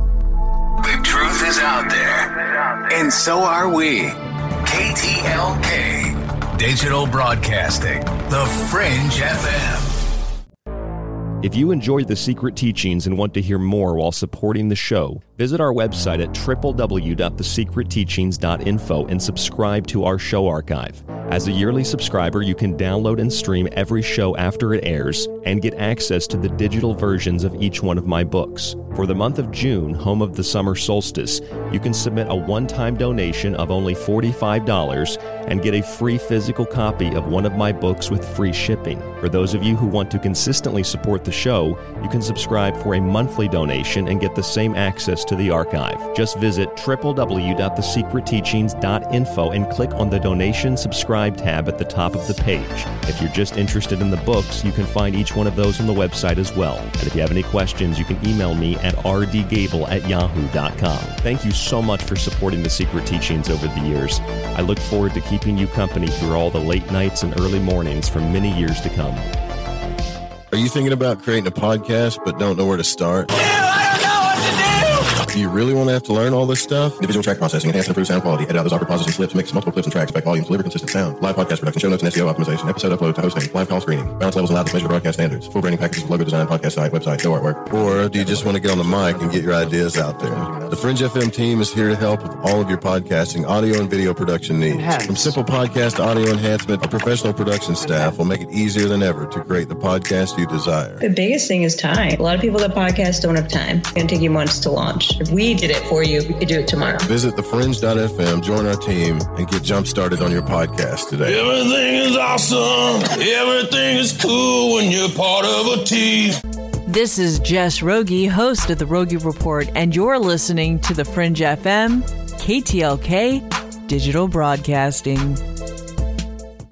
The truth is out there, and so are we. KTLK Digital Broadcasting, The Fringe FM. If you enjoyed the secret teachings and want to hear more while supporting the show, visit our website at www.thesecretteachings.info and subscribe to our show archive. As a yearly subscriber, you can download and stream every show after it airs and get access to the digital versions of each one of my books. For the month of June, home of the summer solstice, you can submit a one time donation of only $45 and get a free physical copy of one of my books with free shipping. For those of you who want to consistently support the show, you can subscribe for a monthly donation and get the same access to the archive. Just visit www.thesecretteachings.info and click on the donation subscribe tab at the top of the page. If you're just interested in the books, you can find each one of those on the website as well. And if you have any questions, you can email me at rdgable at yahoo.com. Thank you so much for supporting the Secret Teachings over the years. I look forward to keeping you company through all the late nights and early mornings for many years to come. Are you thinking about creating a podcast but don't know where to start? Do you really want to have to learn all this stuff? Individual track processing, enhance and improve sound quality, edit out those awkward pauses and slips, mix multiple clips and tracks, back volumes, deliver consistent sound, live podcast production, show notes and SEO optimization, episode upload to hosting, live call screening, balance levels allowed to measure broadcast standards, full branding packages, logo design, podcast site, website, show artwork. Or do you just want to get on the mic and get your ideas out there? The Fringe FM team is here to help with all of your podcasting, audio and video production needs. From simple podcast to audio enhancement, our professional production staff will make it easier than ever to create the podcast you desire. The biggest thing is time. A lot of people that podcast don't have time. It's going to take you months to launch. If we did it for you, we could do it tomorrow. Visit thefringe.fm, join our team, and get jump started on your podcast today. Everything is awesome. Everything is cool when you're part of a team. This is Jess Rogie, host of the Rogie Report, and you're listening to the Fringe FM, KTLK Digital Broadcasting.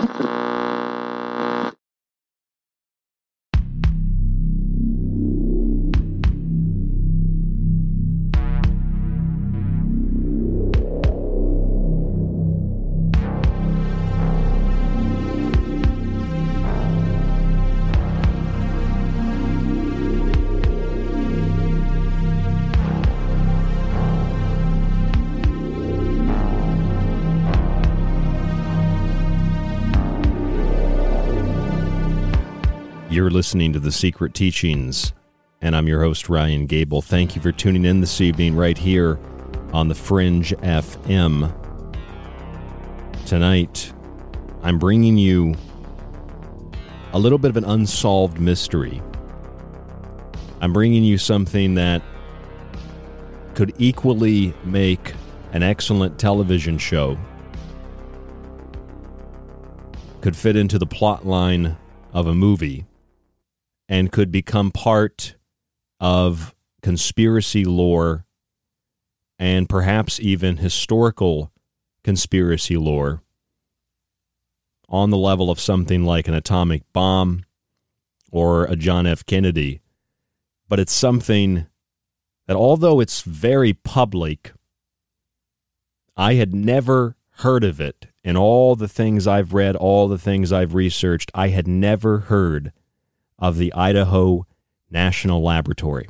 You're listening to The Secret Teachings, and I'm your host, Ryan Gable. Thank you for tuning in this evening right here on The Fringe FM. Tonight, I'm bringing you a little bit of an unsolved mystery. I'm bringing you something that could equally make an excellent television show, could fit into the plot line of a movie and could become part of conspiracy lore and perhaps even historical conspiracy lore on the level of something like an atomic bomb or a John F. Kennedy. But it's something that, although it's very public, I had never heard of it. In all the things I've read, all the things I've researched, I had never heard of the Idaho National Laboratory.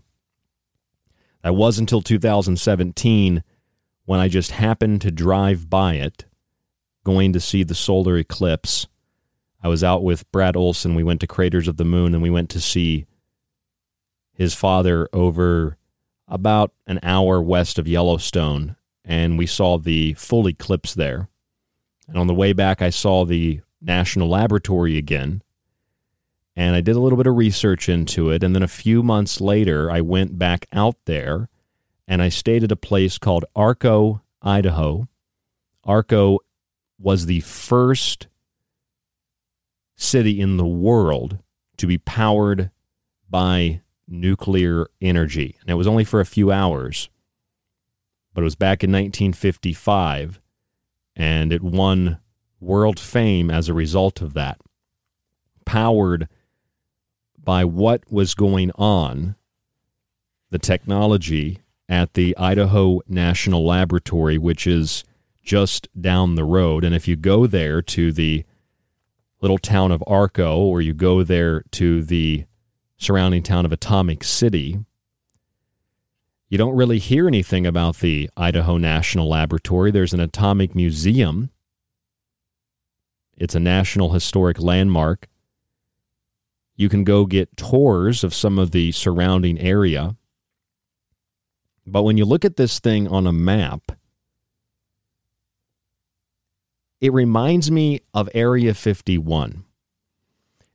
That was until 2017 when I just happened to drive by it going to see the solar eclipse. I was out with Brad Olson. We went to Craters of the Moon and we went to see his father over about an hour west of Yellowstone. And we saw the full eclipse there. And on the way back, I saw the National Laboratory again and I did a little bit of research into it. And then a few months later, I went back out there and I stayed at a place called Arco, Idaho. Arco was the first city in the world to be powered by nuclear energy. And it was only for a few hours, but it was back in 1955, and it won world fame as a result of that. Powered by what was going on, the technology at the Idaho National Laboratory, which is just down the road. And if you go there to the little town of Arco, or you go there to the surrounding town of Atomic City, you don't really hear anything about the Idaho National Laboratory. There's an atomic museum. It's a National Historic Landmark. You can go get tours of some of the surrounding area. But when you look at this thing on a map, it reminds me of Area 51.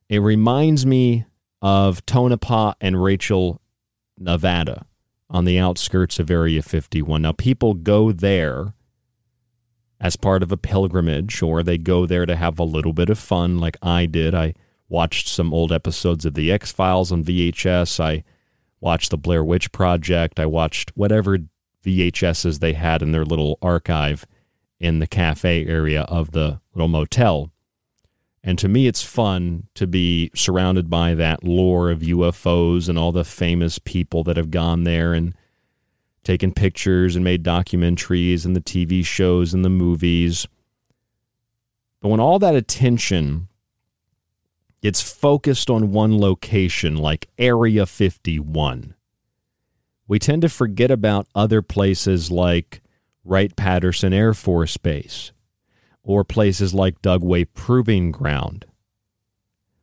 It reminds me of Tonopah and Rachel, Nevada, on the outskirts of Area 51. Now, people go there as part of a pilgrimage, or they go there to have a little bit of fun, like I did. I watched some old episodes of The X Files on VHS. I watched The Blair Witch Project. I watched whatever VHSs they had in their little archive in the cafe area of the little motel. And to me, it's fun to be surrounded by that lore of UFOs and all the famous people that have gone there and taken pictures and made documentaries and the TV shows and the movies. But when all that attention it's focused on one location, like Area 51. We tend to forget about other places like Wright Patterson Air Force Base or places like Dugway Proving Ground,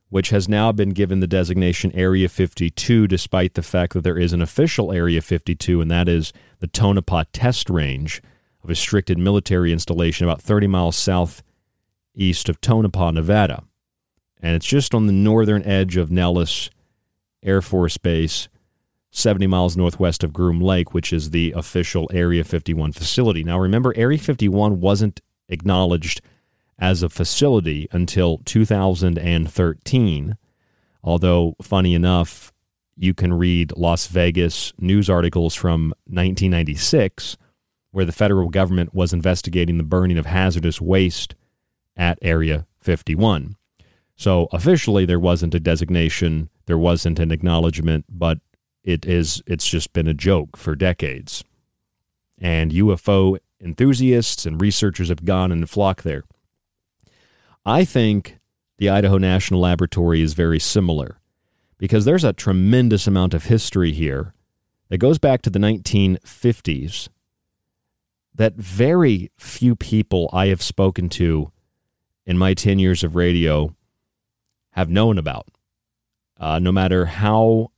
which has now been given the designation Area 52, despite the fact that there is an official Area 52, and that is the Tonopah Test Range, of a restricted military installation about 30 miles south east of Tonopah, Nevada. And it's just on the northern edge of Nellis Air Force Base, 70 miles northwest of Groom Lake, which is the official Area 51 facility. Now, remember, Area 51 wasn't acknowledged as a facility until 2013. Although, funny enough, you can read Las Vegas news articles from 1996 where the federal government was investigating the burning of hazardous waste at Area 51. So officially there wasn't a designation, there wasn't an acknowledgement, but it is it's just been a joke for decades. And UFO enthusiasts and researchers have gone and flocked there. I think the Idaho National Laboratory is very similar because there's a tremendous amount of history here that goes back to the 1950s that very few people I have spoken to in my 10 years of radio have known about. Uh, no matter how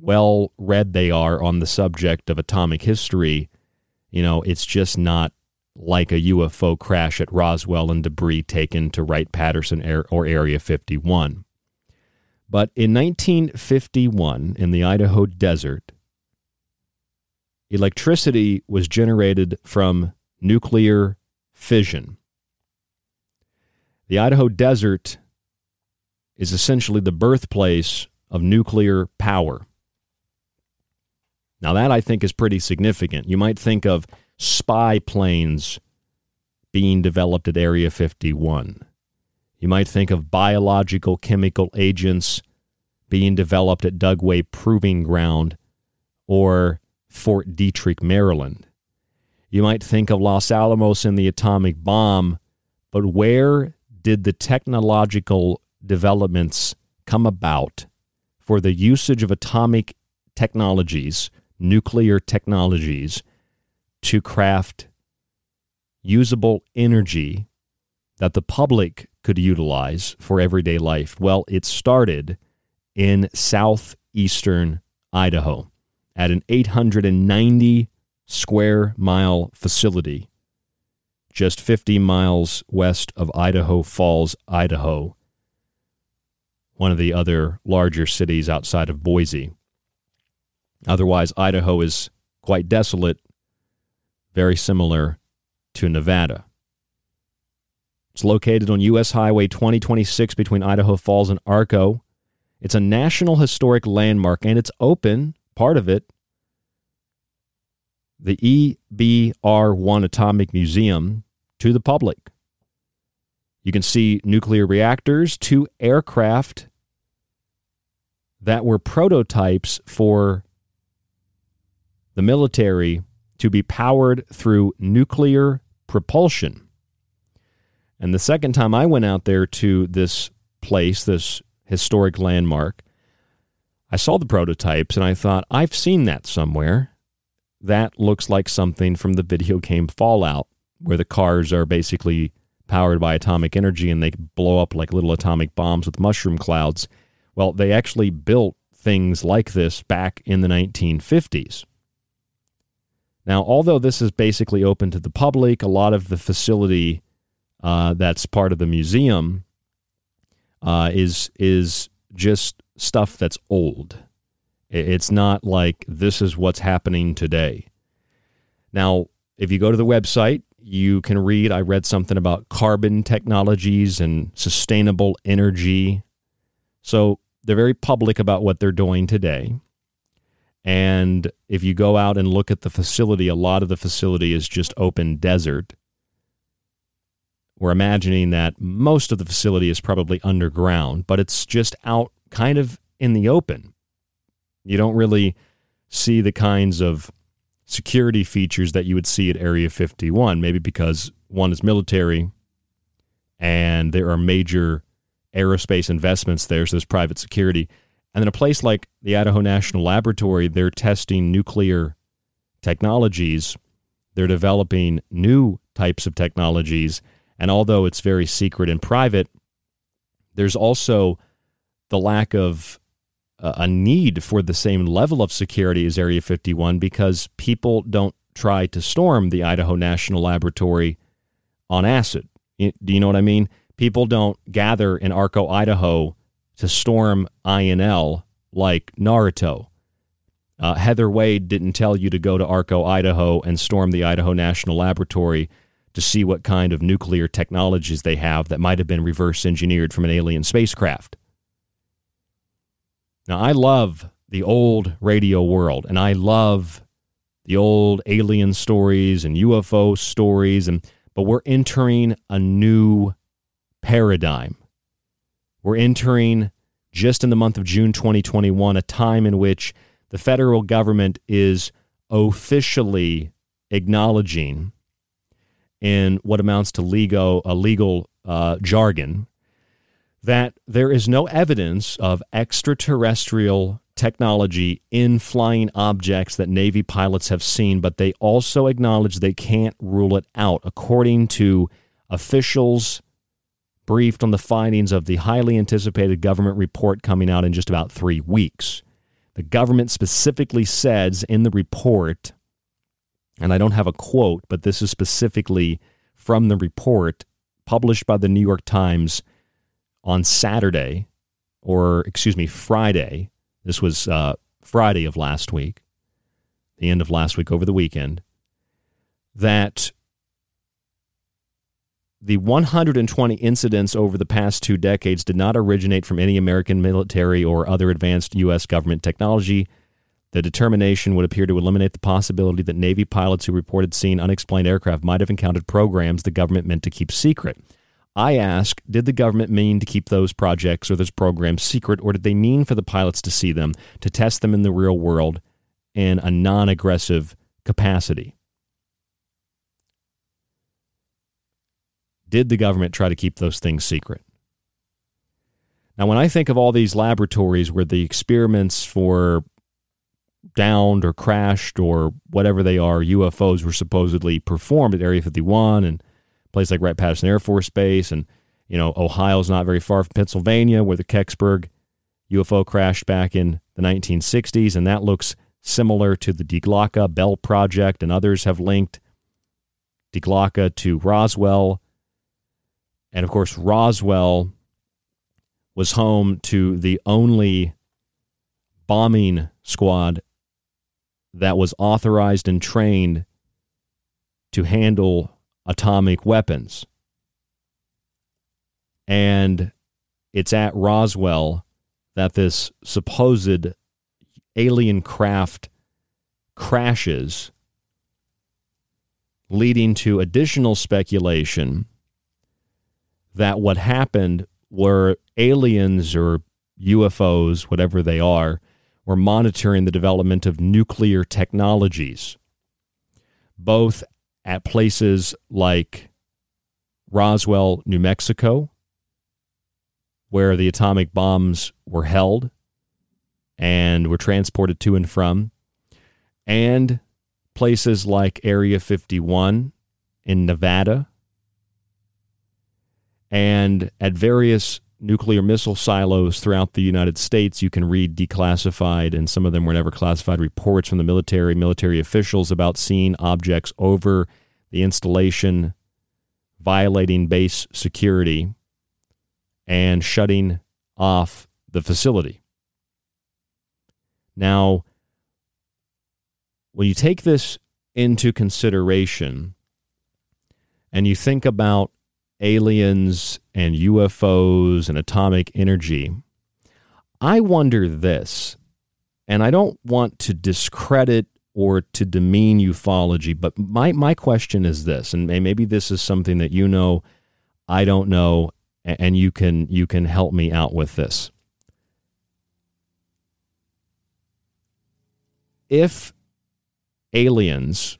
well read they are on the subject of atomic history, you know, it's just not like a UFO crash at Roswell and debris taken to Wright Patterson or Area 51. But in 1951, in the Idaho desert, electricity was generated from nuclear fission. The Idaho desert is essentially the birthplace of nuclear power. Now, that I think is pretty significant. You might think of spy planes being developed at Area 51. You might think of biological chemical agents being developed at Dugway Proving Ground or Fort Detrick, Maryland. You might think of Los Alamos and the atomic bomb, but where did the technological developments come about for the usage of atomic technologies, nuclear technologies, to craft usable energy that the public could utilize for everyday life? Well, it started in southeastern Idaho at an 890 square mile facility just 50 miles west of Idaho Falls, Idaho, one of the other larger cities outside of Boise. Otherwise, Idaho is quite desolate, very similar to Nevada. It's located on U.S. Highway 2026 between Idaho Falls and Arco. It's a National Historic Landmark and it's open, part of it. The EBR1 Atomic Museum to the public. You can see nuclear reactors, two aircraft that were prototypes for the military to be powered through nuclear propulsion. And the second time I went out there to this place, this historic landmark, I saw the prototypes and I thought, I've seen that somewhere. That looks like something from the video game Fallout, where the cars are basically powered by atomic energy and they blow up like little atomic bombs with mushroom clouds. Well, they actually built things like this back in the 1950s. Now, although this is basically open to the public, a lot of the facility uh, that's part of the museum uh, is is just stuff that's old. It's not like this is what's happening today. Now, if you go to the website, you can read. I read something about carbon technologies and sustainable energy. So they're very public about what they're doing today. And if you go out and look at the facility, a lot of the facility is just open desert. We're imagining that most of the facility is probably underground, but it's just out kind of in the open. You don't really see the kinds of security features that you would see at Area 51, maybe because one is military and there are major aerospace investments there, so there's private security. And then a place like the Idaho National Laboratory, they're testing nuclear technologies. They're developing new types of technologies. And although it's very secret and private, there's also the lack of a need for the same level of security as Area 51 because people don't try to storm the Idaho National Laboratory on acid. Do you know what I mean? people don't gather in Arco, Idaho to storm INL like Naruto. Uh, Heather Wade didn't tell you to go to Arco, Idaho and storm the Idaho National Laboratory to see what kind of nuclear technologies they have that might have been reverse engineered from an alien spacecraft. Now, I love the old radio world and I love the old alien stories and UFO stories and but we're entering a new paradigm. We're entering just in the month of June 2021 a time in which the federal government is officially acknowledging in what amounts to legal, a legal uh, jargon that there is no evidence of extraterrestrial technology in flying objects that Navy pilots have seen, but they also acknowledge they can't rule it out, according to officials briefed on the findings of the highly anticipated government report coming out in just about three weeks. The government specifically says in the report, and I don't have a quote, but this is specifically from the report published by the New York Times on Saturday, or excuse me, Friday. This was uh, Friday of last week, the end of last week over the weekend, that the 120 incidents over the past two decades did not originate from any American military or other advanced U.S. government technology. The determination would appear to eliminate the possibility that Navy pilots who reported seeing unexplained aircraft might have encountered programs the government meant to keep secret. I ask, did the government mean to keep those projects or those programs secret, or did they mean for the pilots to see them, to test them in the real world in a non aggressive capacity? Did the government try to keep those things secret? Now, when I think of all these laboratories where the experiments for downed or crashed or whatever they are, UFOs were supposedly performed at Area 51 and place like Wright Patterson Air Force Base, and you know Ohio's not very far from Pennsylvania, where the Kecksburg UFO crashed back in the 1960s, and that looks similar to the Die Glocke Bell Project, and others have linked Die Glocke to Roswell, and of course Roswell was home to the only bombing squad that was authorized and trained to handle atomic weapons. And it's at Roswell that this supposed alien craft crashes, leading to additional speculation that what happened were aliens or UFOs, whatever they are, were monitoring the development of nuclear technologies, both at places like Roswell, New Mexico, where the atomic bombs were held and were transported to and from, and places like Area 51 in Nevada, and at various nuclear missile silos throughout the United States. You can read declassified, and some of them were never classified, reports from the military, military officials about seeing objects over the installation, violating base security, and shutting off the facility. Now, when you take this into consideration and you think about aliens and UFOs and atomic energy, I wonder this, and I don't want to discredit or to demean ufology, but my, my question is this, and maybe this is something that you know, I don't know, and you can you can help me out with this. If aliens,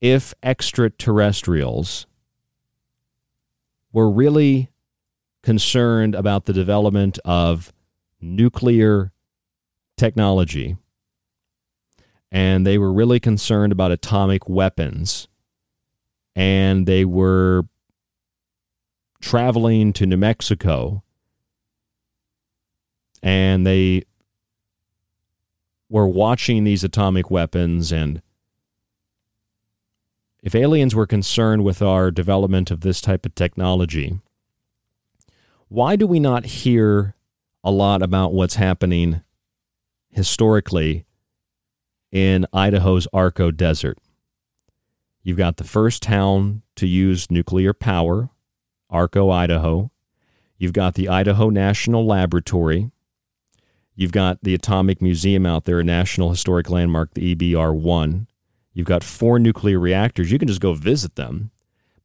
if extraterrestrials were really concerned about the development of nuclear technology. And they were really concerned about atomic weapons. And they were traveling to New Mexico. And they were watching these atomic weapons and if aliens were concerned with our development of this type of technology, Why do we not hear a lot about what's happening historically in Idaho's Arco Desert? You've got the first town to use nuclear power, Arco, Idaho. You've got the Idaho National Laboratory. You've got the Atomic Museum out there, a National Historic Landmark, the EBR 1. You've got four nuclear reactors. You can just go visit them.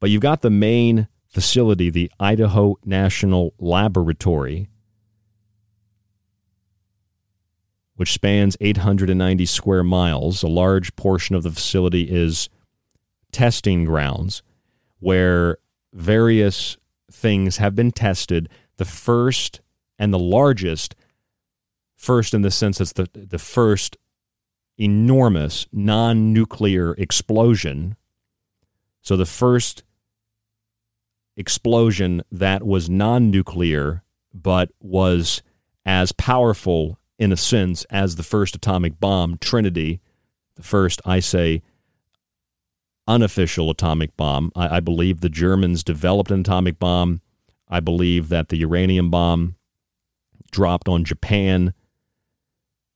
But you've got the main facility, the Idaho National Laboratory, which spans 890 square miles. A large portion of the facility is testing grounds where various things have been tested. The first and the largest, first in the sense it's the, the first enormous non nuclear explosion. So the first explosion that was non nuclear but was as powerful in a sense as the first atomic bomb, Trinity, the first, I say, unofficial atomic bomb. I, I, believe the Germans developed an atomic bomb. I believe that the uranium bomb dropped on Japan.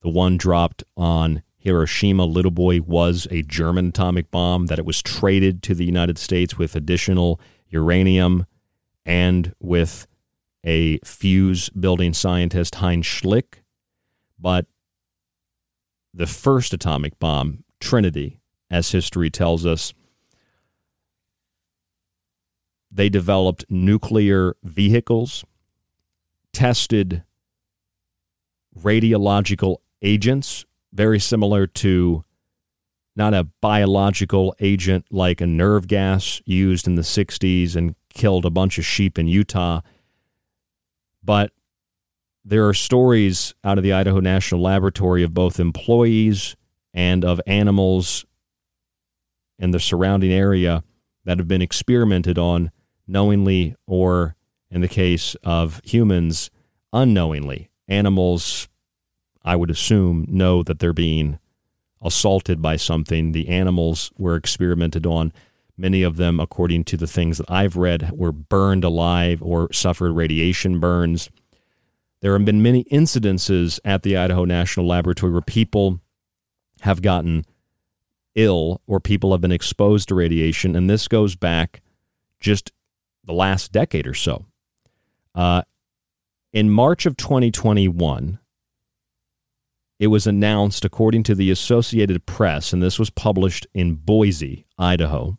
The one dropped on Hiroshima, Little Boy, was a German atomic bomb, that it was traded to the United States with additional uranium and with a fuse building scientist, Heinz Schlick. But the first atomic bomb, Trinity, as history tells us, they developed nuclear vehicles, tested radiological agents, very similar to not a biological agent like a nerve gas used in the 60s and killed a bunch of sheep in Utah. But there are stories out of the Idaho National Laboratory of both employees and of animals in the surrounding area that have been experimented on knowingly or, in the case of humans, unknowingly. Animals, I would assume, know that they're being assaulted by something. The animals were experimented on. Many of them, according to the things that I've read, were burned alive or suffered radiation burns. There have been many incidences at the Idaho National Laboratory where people have gotten ill or people have been exposed to radiation, and this goes back just the last decade or so. Uh, in March of 2021, it was announced, according to the Associated Press, and this was published in Boise, Idaho,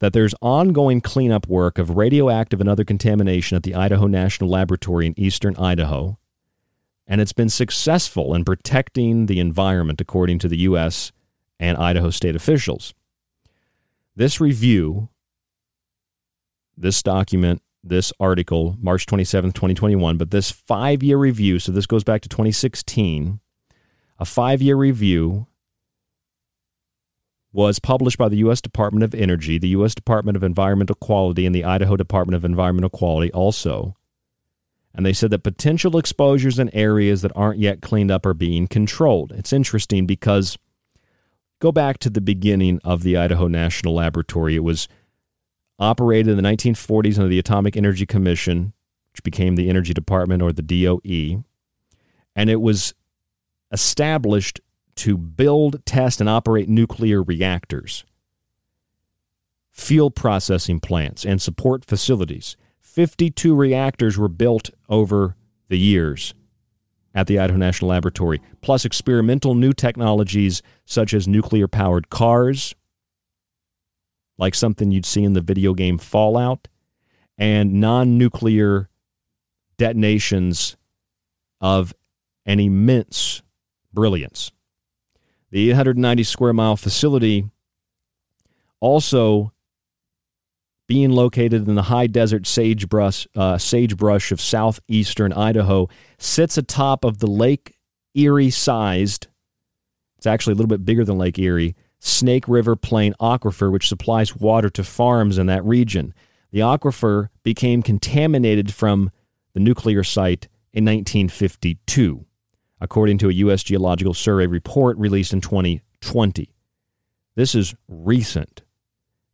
that there's ongoing cleanup work of radioactive and other contamination at the Idaho National Laboratory in eastern Idaho, and it's been successful in protecting the environment, according to the U.S. and Idaho state officials. This review this document, this article, March 27, 2021, but this five year review, so this goes back to 2016, a five year review was published by the U.S. Department of Energy, the U.S. Department of Environmental Quality, and the Idaho Department of Environmental Quality also. And they said that potential exposures in areas that aren't yet cleaned up are being controlled. It's interesting because go back to the beginning of the Idaho National Laboratory. It was operated in the 1940s under the Atomic Energy Commission, which became the Energy Department or the DOE. And it was established to build, test, and operate nuclear reactors, fuel processing plants, and support facilities. 52 reactors were built over the years at the Idaho National Laboratory, plus experimental new technologies such as nuclear powered cars, like something you'd see in the video game Fallout, and non nuclear detonations of an immense brilliance. The 890 square mile facility also being located in the high desert sagebrush, uh, sagebrush of southeastern Idaho, sits atop of the Lake Erie sized, it's actually a little bit bigger than Lake Erie, Snake River Plain aquifer, which supplies water to farms in that region. The aquifer became contaminated from the nuclear site in 1952, according to a U.S. Geological Survey report released in 2020. This is recent.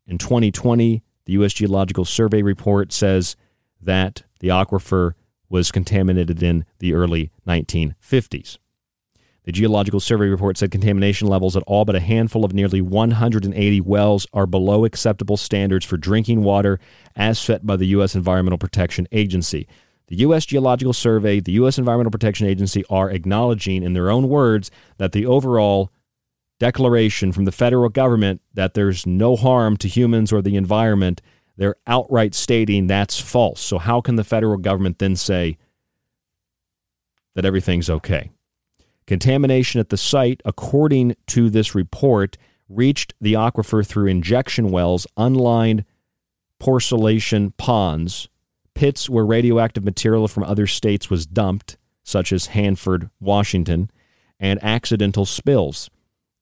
In 2020, the U.S. Geological Survey report says that The aquifer was contaminated in the early 1950s. The Geological Survey report said contamination levels at all but a handful of nearly 180 wells are below acceptable standards for drinking water as set by the U.S. Environmental Protection Agency. The U.S. Geological Survey, the U.S. Environmental Protection Agency are acknowledging in their own words that the overall declaration from the federal government that there's no harm to humans or the environment, they're outright stating that's false. So, how can the federal government then say that everything's okay? Contamination at the site, according to this report, reached the aquifer through injection wells, unlined percolation ponds, pits where radioactive material from other states was dumped, such as Hanford, Washington, and accidental spills.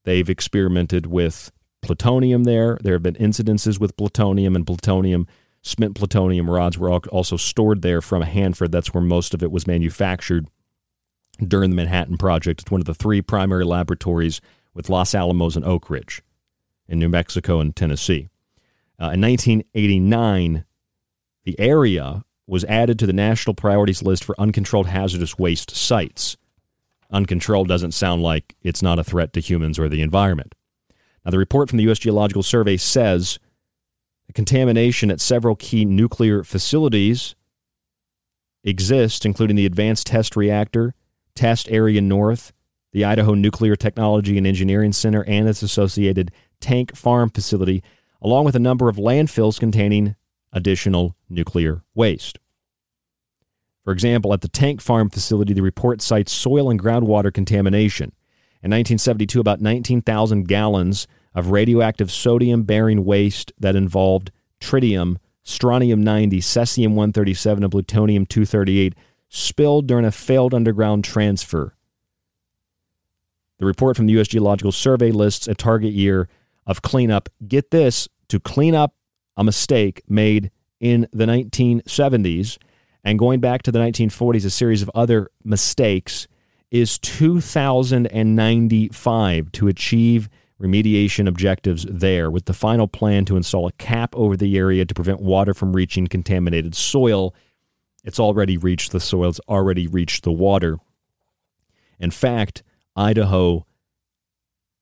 They've experimented with plutonium there. There have been incidences with plutonium and plutonium. Spent plutonium rods were also stored there from Hanford. That's where most of it was manufactured during the Manhattan Project. It's one of the three primary laboratories with Los Alamos and Oak Ridge in New Mexico and Tennessee. Uh, in 1989, the area was added to the national priorities list for uncontrolled hazardous waste sites. Uncontrolled doesn't sound like it's not a threat to humans or the environment. Now, the report from the U.S. Geological Survey says contamination at several key nuclear facilities exists, including the Advanced Test Reactor Test Area North, the Idaho Nuclear Technology and Engineering Center, and its associated tank farm facility, along with a number of landfills containing additional nuclear waste. For example, at the tank farm facility, the report cites soil and groundwater contamination. In 1972, about 19,000 gallons of radioactive sodium bearing waste that involved tritium, strontium 90, cesium 137, and plutonium 238 spilled during a failed underground transfer. The report from the U.S. Geological Survey lists a target year of cleanup. Get this to clean up a mistake made in the 1970s and going back to the 1940s, a series of other mistakes is 2095 to achieve remediation objectives there, with the final plan to install a cap over the area to prevent water from reaching contaminated soil it's already reached the soil, it's already reached the water. In fact, Idaho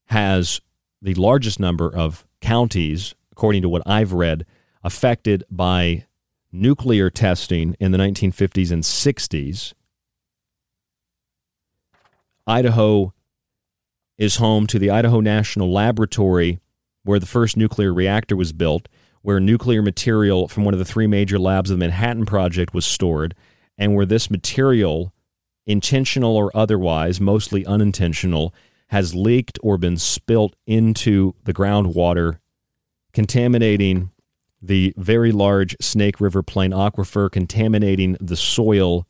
has the largest number of counties, according to what I've read, affected by nuclear testing in the 1950s and 60s. Idaho is home to the Idaho National Laboratory, where the first nuclear reactor was built where nuclear material from one of the three major labs of the Manhattan Project was stored, and where this material, intentional or otherwise, mostly unintentional, has leaked or been spilt into the groundwater, contaminating the very large Snake River Plain aquifer, contaminating the soil,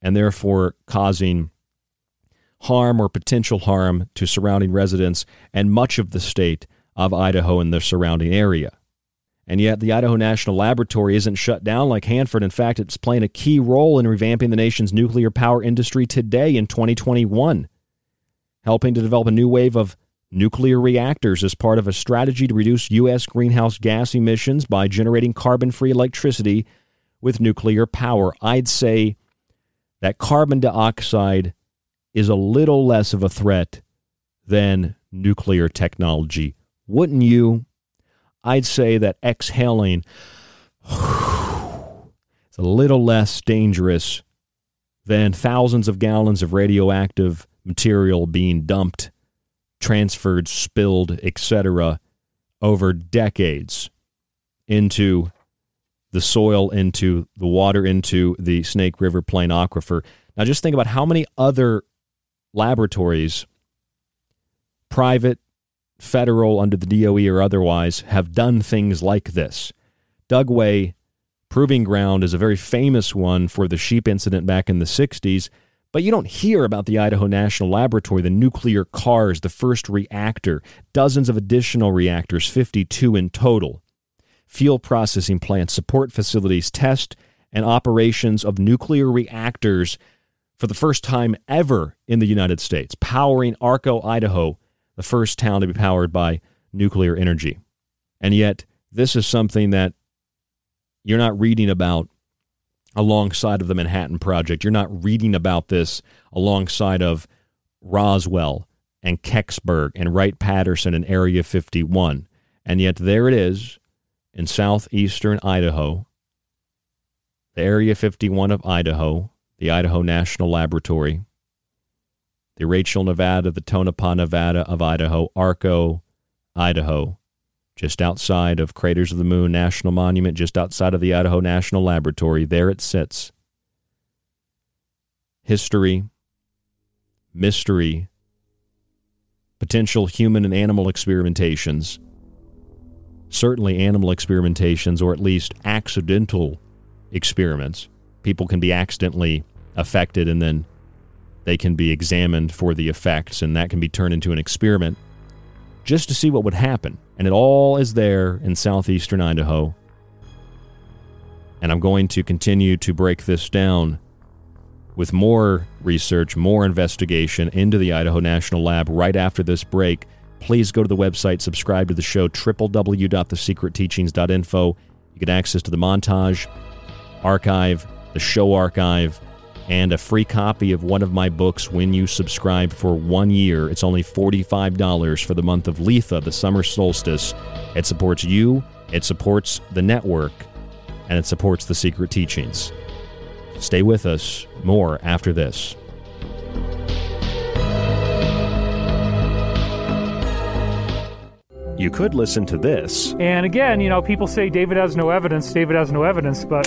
and therefore causing harm or potential harm to surrounding residents and much of the state of Idaho and the surrounding area. And yet, the Idaho National Laboratory isn't shut down like Hanford. In fact, it's playing a key role in revamping the nation's nuclear power industry today in 2021, helping to develop a new wave of nuclear reactors as part of a strategy to reduce U.S. greenhouse gas emissions by generating carbon free electricity with nuclear power. I'd say that carbon dioxide is a little less of a threat than nuclear technology. Wouldn't you? I'd say that exhaling is a little less dangerous than thousands of gallons of radioactive material being dumped, transferred, spilled, etc., over decades into the soil, into the water, into the Snake River Plain aquifer. Now, just think about how many other laboratories, private, federal, under the DOE or otherwise, have done things like this. Dugway Proving Ground is a very famous one for the sheep incident back in the 60s, but you don't hear about the Idaho National Laboratory, the nuclear cars, the first reactor, dozens of additional reactors, 52 in total, fuel processing plants, support facilities, test and operations of nuclear reactors for the first time ever in the United States, powering Arco, Idaho, the first town to be powered by nuclear energy. And yet, this is something that you're not reading about alongside of the Manhattan Project. You're not reading about this alongside of Roswell and Kecksburg and Wright Patterson and Area 51. And yet there it is in southeastern Idaho, the Area 51 of Idaho, the Idaho National Laboratory, the Rachel, Nevada, the Tonopah, Nevada of Idaho, Arco, Idaho, just outside of Craters of the Moon National Monument, just outside of the Idaho National Laboratory. There it sits. History, mystery, potential human and animal experimentations, certainly animal experimentations, or at least accidental experiments. People can be accidentally affected and then they can be examined for the effects, and that can be turned into an experiment just to see what would happen. And it all is there in southeastern Idaho. And I'm going to continue to break this down with more research, more investigation into the Idaho National Lab right after this break. Please go to the website, subscribe to the show, www.thesecretteachings.info. You get access to the montage, archive, the show archive, and a free copy of one of my books when you subscribe for one year. It's only $45 for the month of Litha, the summer solstice. It supports you, it supports the network, and it supports the secret teachings. Stay with us. More after this. You could listen to this. And again, you know, people say David has no evidence, David has no evidence, but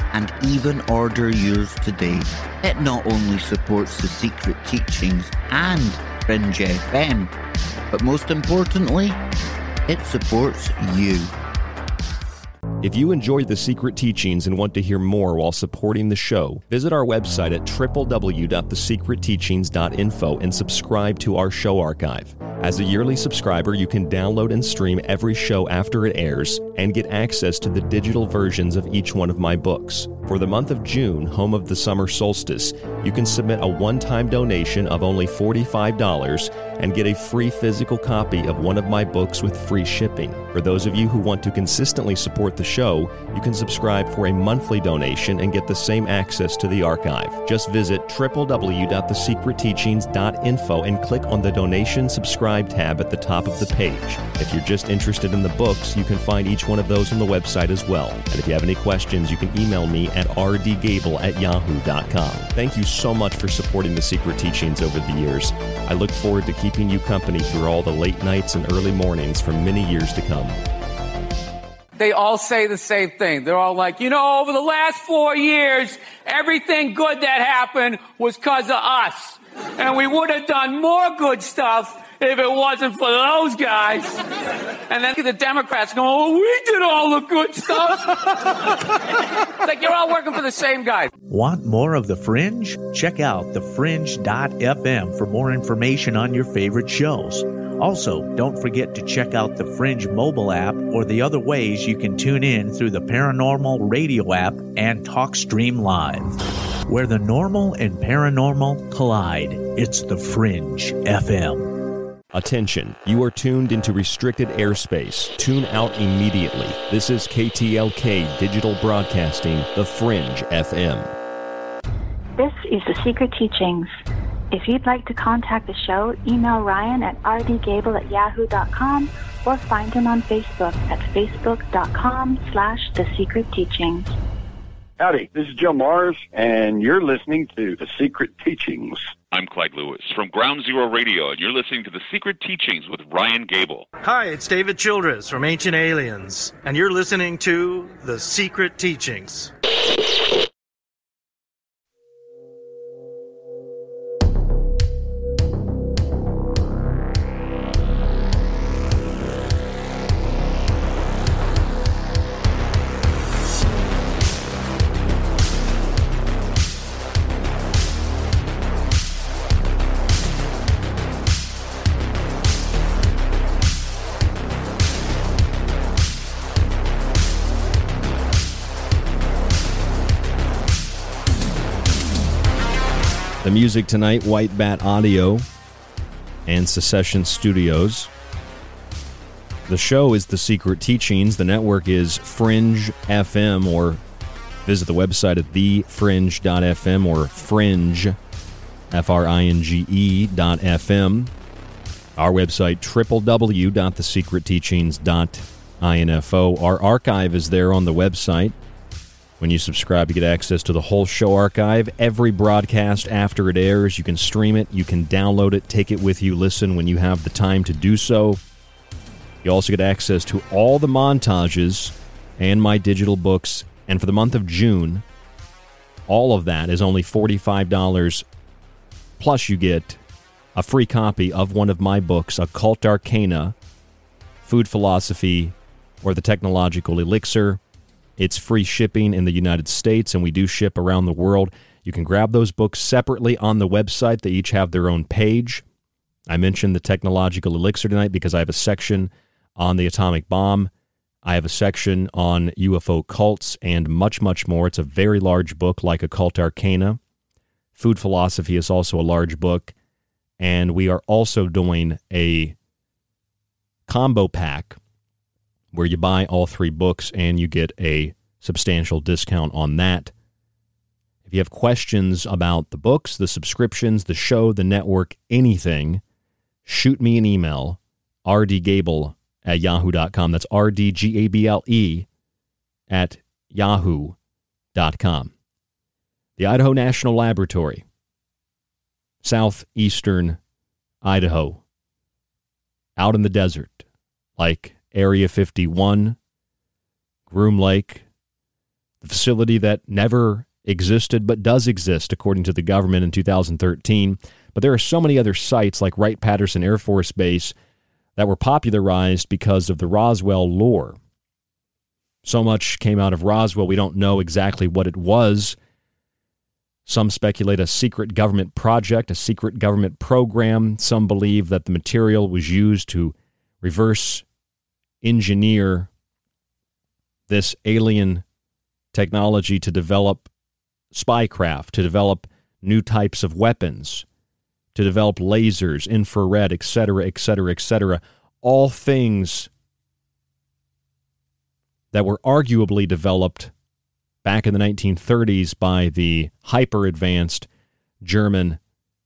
and even order yours today. It not only supports the secret teachings and Fringe FM, but most importantly, it supports you. If you enjoyed the secret teachings and want to hear more while supporting the show, visit our website at www.thesecretteachings.info and subscribe to our show archive. As a yearly subscriber, you can download and stream every show after it airs and get access to the digital versions of each one of my books. For the month of June, home of the summer solstice, you can submit a one time donation of only $45 and get a free physical copy of one of my books with free shipping. For those of you who want to consistently support the show, you can subscribe for a monthly donation and get the same access to the archive. Just visit www.thesecretteachings.info and click on the donation subscribe tab at the top of the page. If you're just interested in the books, you can find each one of those on the website as well. And if you have any questions, you can email me at rdgable at yahoo.com. Thank you so much for supporting the Secret Teachings over the years. I look forward to keeping you company through all the late nights and early mornings for many years to come. They all say the same thing. They're all like, you know, over the last four years, everything good that happened was because of us. And we would have done more good stuff if it wasn't for those guys. And then the Democrats go, oh, we did all the good stuff. it's like you're all working for the same guy. Want more of The Fringe? Check out thefringe.fm for more information on your favorite shows. Also, don't forget to check out the Fringe mobile app or the other ways you can tune in through the Paranormal Radio app and TalkStream Live. Where the normal and paranormal collide, it's the Fringe FM. Attention, you are tuned into restricted airspace. Tune out immediately. This is KTLK Digital Broadcasting, The Fringe FM. This is The Secret Teachings. If you'd like to contact the show, email Ryan at rdgable at yahoo.com or find him on Facebook at facebook.com slash The Secret Teachings. Howdy, this is Joe Mars, and you're listening to The Secret Teachings. I'm Clyde Lewis from Ground Zero Radio, and you're listening to The Secret Teachings with Ryan Gable. Hi, it's David Childress from Ancient Aliens, and you're listening to The Secret Teachings. The music tonight, White Bat Audio and Secession Studios. The show is The Secret Teachings. The network is Fringe FM, or visit the website at thefringe.fm or fringe, F R I N G E dot FM. Our website, www.thesecretteachings.info. Our archive is there on the website. When you subscribe, you get access to the whole show archive. Every broadcast after it airs, you can stream it, you can download it, take it with you, listen when you have the time to do so. You also get access to all the montages and my digital books. And for the month of June, all of that is only $45. Plus, you get a free copy of one of my books, Occult Arcana, Food Philosophy, or The Technological Elixir. It's free shipping in the United States, and we do ship around the world. You can grab those books separately on the website. They each have their own page. I mentioned the technological elixir tonight because I have a section on the atomic bomb. I have a section on UFO cults and much, much more. It's a very large book, like Occult Arcana. Food Philosophy is also a large book. And we are also doing a combo pack where you buy all three books and you get a substantial discount on that. If you have questions about the books, the subscriptions, the show, the network, anything, shoot me an email, rdgable at yahoo.com. That's R-D-G-A-B-L-E at yahoo.com. The Idaho National Laboratory, southeastern Idaho, out in the desert, like Area 51, Groom Lake, the facility that never existed but does exist according to the government in 2013. But there are so many other sites like Wright Patterson Air Force Base that were popularized because of the Roswell lore. So much came out of Roswell, we don't know exactly what it was. Some speculate a secret government project, a secret government program. Some believe that the material was used to reverse engineer this alien technology to develop spycraft, to develop new types of weapons, to develop lasers, infrared, etc., etc., etc. All things that were arguably developed back in the 1930s by the hyper advanced German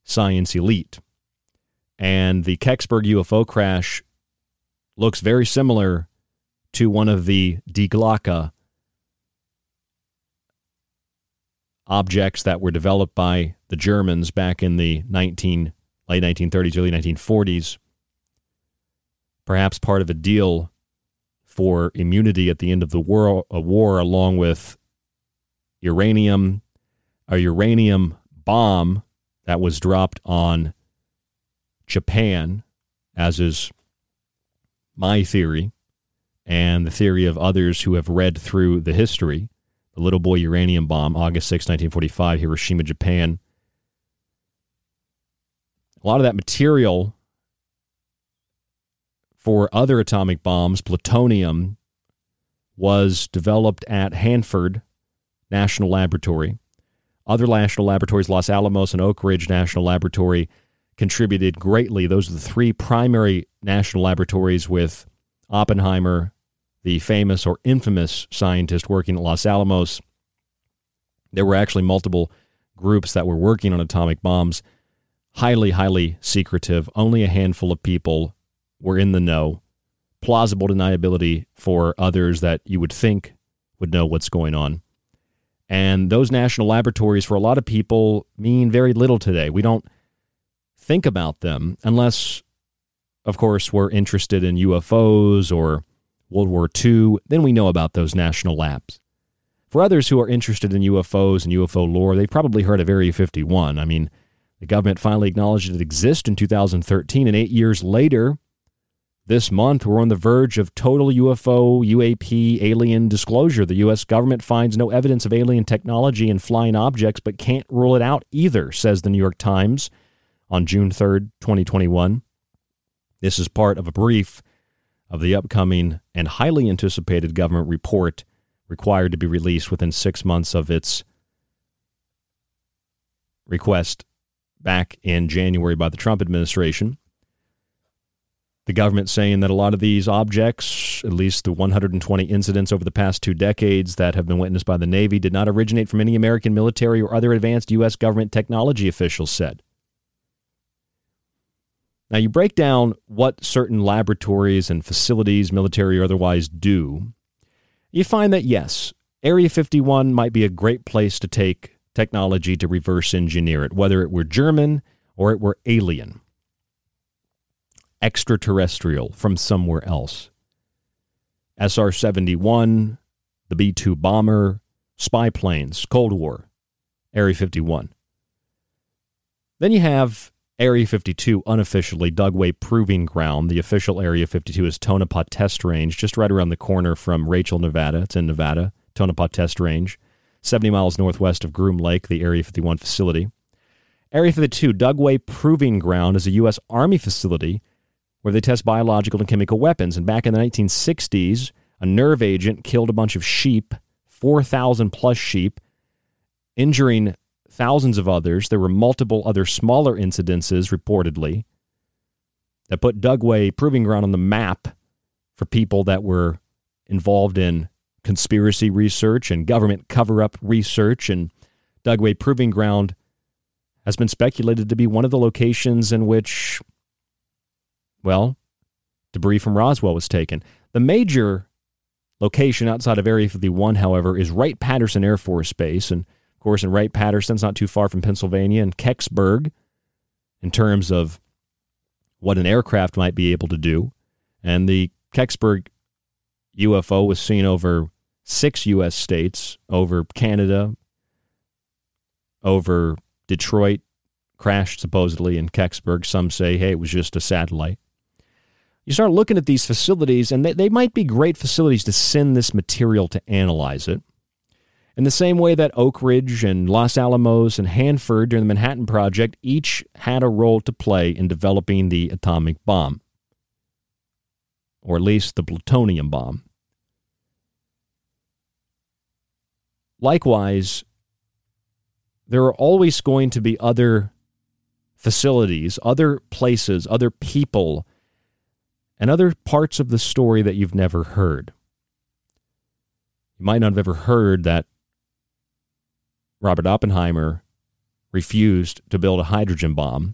science elite. And the Kecksburg UFO crash looks very similar to one of the Die Glocke objects that were developed by the Germans back in the 19, late 1930s, early 1940s. Perhaps part of a deal for immunity at the end of the war, a war along with uranium, a uranium bomb that was dropped on Japan, as is my theory and the theory of others who have read through the history. The little boy uranium bomb, August 6, 1945, Hiroshima, Japan. A lot of that material for other atomic bombs, plutonium, was developed at Hanford National Laboratory. Other national laboratories, Los Alamos and Oak Ridge National Laboratory, contributed greatly. Those are the three primary national laboratories with Oppenheimer, the famous or infamous scientist working at Los Alamos. There were actually multiple groups that were working on atomic bombs, highly, highly secretive. Only a handful of people were in the know. Plausible deniability for others that you would think would know what's going on. And those national laboratories, for a lot of people, mean very little today. We don't think about them unless, of course, we're interested in UFOs or World War II. Then we know about those national labs. For others who are interested in UFOs and UFO lore, they've probably heard of Area 51. I mean, the government finally acknowledged it exists in 2013, and eight years later, this month, we're on the verge of total UFO, UAP, alien disclosure. The U.S. government finds no evidence of alien technology and flying objects, but can't rule it out either, says the New York Times on June 3rd, 2021. This is part of a brief of the upcoming and highly anticipated government report required to be released within six months of its request back in January by the Trump administration. The government saying that a lot of these objects, at least the 120 incidents over the past two decades that have been witnessed by the Navy, did not originate from any American military or other advanced U.S. government technology, officials said. Now, you break down what certain laboratories and facilities, military or otherwise, do, you find that yes, Area 51 might be a great place to take technology to reverse engineer it, whether it were German or it were alien extraterrestrial from somewhere else. SR 71, the B 2 bomber, spy planes, Cold War, Area 51. Then you have Area 52, unofficially Dugway Proving Ground. The official Area 52 is Tonopah Test Range, just right around the corner from Rachel, Nevada. It's in Nevada, Tonopah Test Range, 70 miles northwest of Groom Lake, the Area 51 facility. Area 52, Dugway Proving Ground, is a U.S. Army facility where they test biological and chemical weapons. And back in the 1960s, a nerve agent killed a bunch of sheep, 4,000 plus sheep, injuring thousands of others. There were multiple other smaller incidences reportedly that put Dugway Proving Ground on the map for people that were involved in conspiracy research and government cover up research. And Dugway Proving Ground has been speculated to be one of the locations in which well, debris from Roswell was taken. The major location outside of Area 51, however, is Wright Patterson Air Force Base. And course, in Wright Patterson's not too far from Pennsylvania and Kecksburg in terms of what an aircraft might be able to do. And the Kecksburg UFO was seen over six U.S. states, over Canada, over Detroit, crashed supposedly in Kecksburg. Some say, hey, it was just a satellite you start looking at these facilities, and they, they might be great facilities to send this material to analyze it. In the same way that Oak Ridge and Los Alamos and Hanford during the Manhattan Project each had a role to play in developing the atomic bomb, or at least the plutonium bomb. Likewise, there are always going to be other facilities, other places, other people and other parts of the story that you've never heard. You might not have ever heard that Robert Oppenheimer refused to build a hydrogen bomb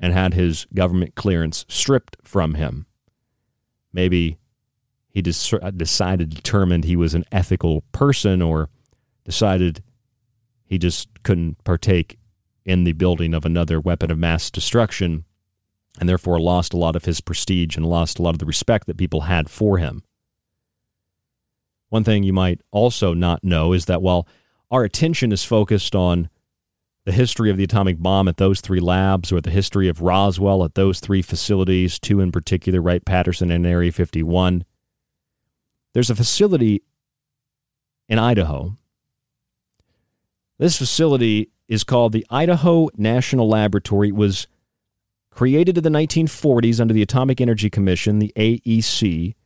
and had his government clearance stripped from him. Maybe he decided, determined he was an ethical person, or decided he just couldn't partake in the building of another weapon of mass destruction and therefore lost a lot of his prestige and lost a lot of the respect that people had for him. One thing you might also not know is that while our attention is focused on the history of the atomic bomb at those three labs or the history of Roswell at those three facilities, two in particular, Wright Patterson and Area 51, there's a facility in Idaho. This facility is called the Idaho National Laboratory. It was Created in the 1940s under the Atomic Energy Commission, the AEC,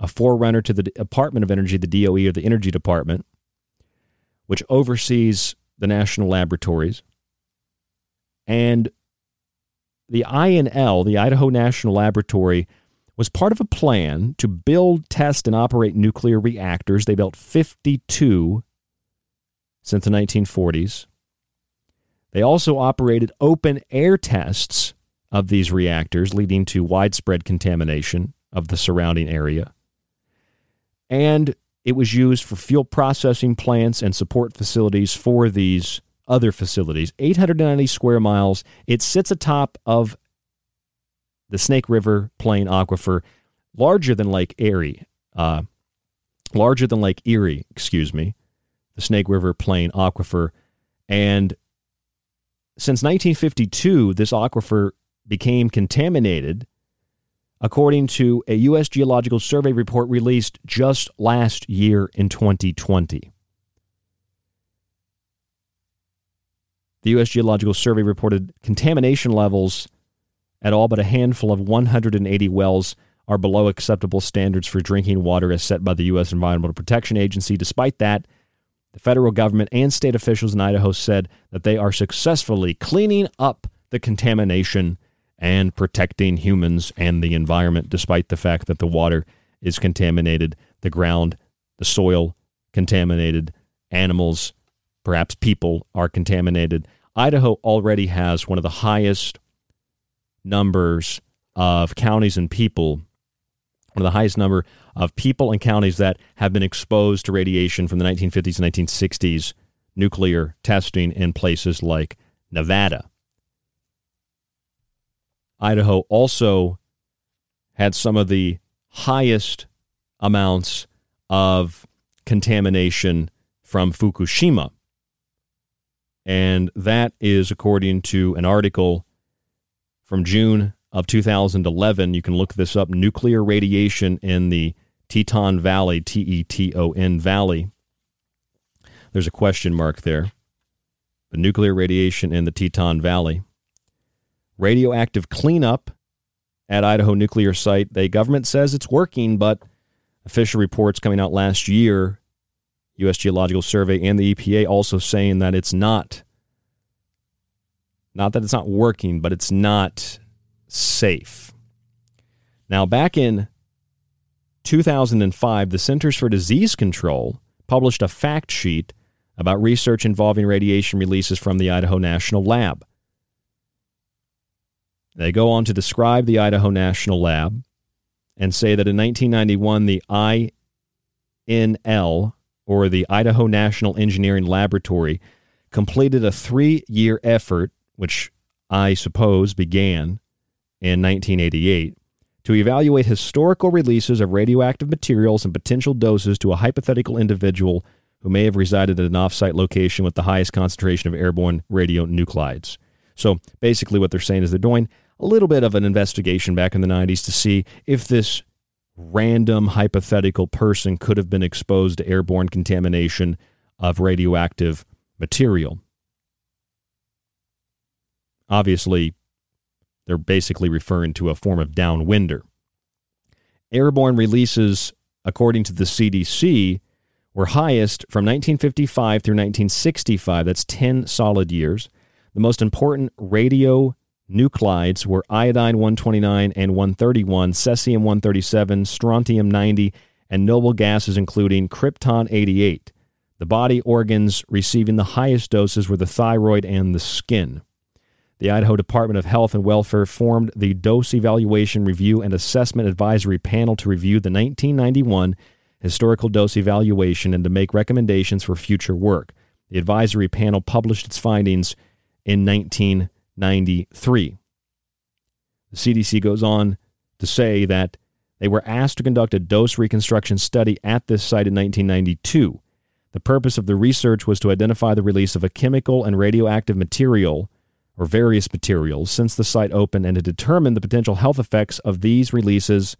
a forerunner to the Department of Energy, the DOE, or the Energy Department, which oversees the national laboratories. And the INL, the Idaho National Laboratory, was part of a plan to build, test, and operate nuclear reactors. They built 52 since the 1940s. They also operated open air tests of these reactors, leading to widespread contamination of the surrounding area. And it was used for fuel processing plants and support facilities for these other facilities. 890 square miles. It sits atop of the Snake River Plain Aquifer, larger than Lake Erie, uh, larger than Lake Erie, excuse me, the Snake River Plain Aquifer. And since 1952, this aquifer became contaminated, according to a U.S. Geological Survey report released just last year in 2020. The U.S. Geological Survey reported contamination levels at all but a handful of 180 wells are below acceptable standards for drinking water as set by the U.S. Environmental Protection Agency. Despite that, the federal government and state officials in Idaho said that they are successfully cleaning up the contamination and protecting humans and the environment, despite the fact that the water is contaminated, the ground, the soil contaminated, animals, perhaps people are contaminated. Idaho already has one of the highest numbers of counties and people, one of the highest number of people and counties that have been exposed to radiation from the 1950s and 1960s nuclear testing in places like Nevada. Idaho also had some of the highest amounts of contamination from Fukushima. And that is according to an article from June of 2011. You can look this up nuclear radiation in the Teton Valley, T E T O N Valley. There's a question mark there. The nuclear radiation in the Teton Valley. Radioactive cleanup at Idaho nuclear site. The government says it's working, but official reports coming out last year, U.S. Geological Survey and the EPA also saying that it's not. Not that it's not working, but it's not safe. Now, back in 2005, the Centers for Disease Control published a fact sheet about research involving radiation releases from the Idaho National Lab. They go on to describe the Idaho National Lab and say that in 1991, the INL, or the Idaho National Engineering Laboratory, completed a three year effort, which I suppose began in 1988, to evaluate historical releases of radioactive materials and potential doses to a hypothetical individual who may have resided at an offsite location with the highest concentration of airborne radionuclides. So basically, what they're saying is they're doing a little bit of an investigation back in the 90s to see if this random hypothetical person could have been exposed to airborne contamination of radioactive material. Obviously, they're basically referring to a form of downwinder. Airborne releases, according to the CDC, were highest from 1955 through 1965. That's 10 solid years. The most important radionuclides were iodine 129 and 131, cesium 137, strontium 90, and noble gases including krypton 88. The body organs receiving the highest doses were the thyroid and the skin. The Idaho Department of Health and Welfare formed the Dose Evaluation Review and Assessment Advisory Panel to review the 1991 historical dose evaluation and to make recommendations for future work. The advisory panel published its findings in 1993. The CDC goes on to say that they were asked to conduct a dose reconstruction study at this site in 1992. The purpose of the research was to identify the release of a chemical and radioactive material or various materials since the site opened and to determine the potential health effects of these releases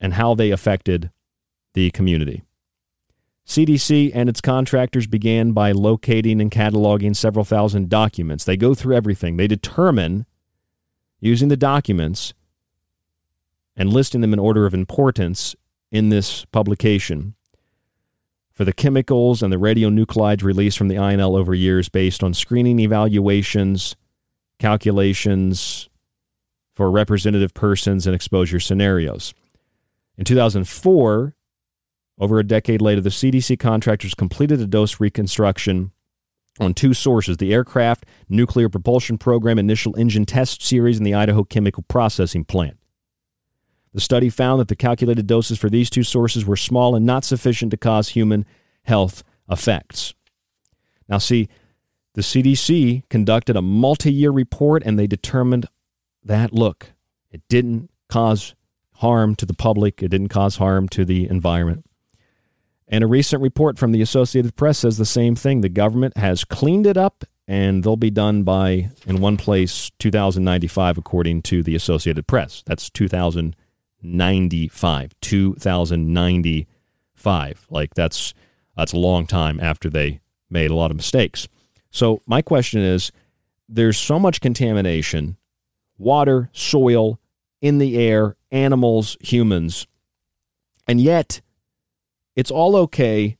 and how they affected the community. CDC and its contractors began by locating and cataloging several thousand documents. They go through everything. They determine, using the documents and listing them in order of importance in this publication, for the chemicals and the radionuclides released from the INL over years based on screening evaluations, calculations for representative persons and exposure scenarios. In 2004, over a decade later, the CDC contractors completed a dose reconstruction on two sources the Aircraft Nuclear Propulsion Program Initial Engine Test Series and the Idaho Chemical Processing Plant. The study found that the calculated doses for these two sources were small and not sufficient to cause human health effects. Now, see, the CDC conducted a multi year report and they determined that, look, it didn't cause harm to the public, it didn't cause harm to the environment. And a recent report from the Associated Press says the same thing. The government has cleaned it up and they'll be done by, in one place, 2095, according to the Associated Press. That's 2095. 2095. Like that's that's a long time after they made a lot of mistakes. So my question is there's so much contamination, water, soil, in the air, animals, humans, and yet it's all okay.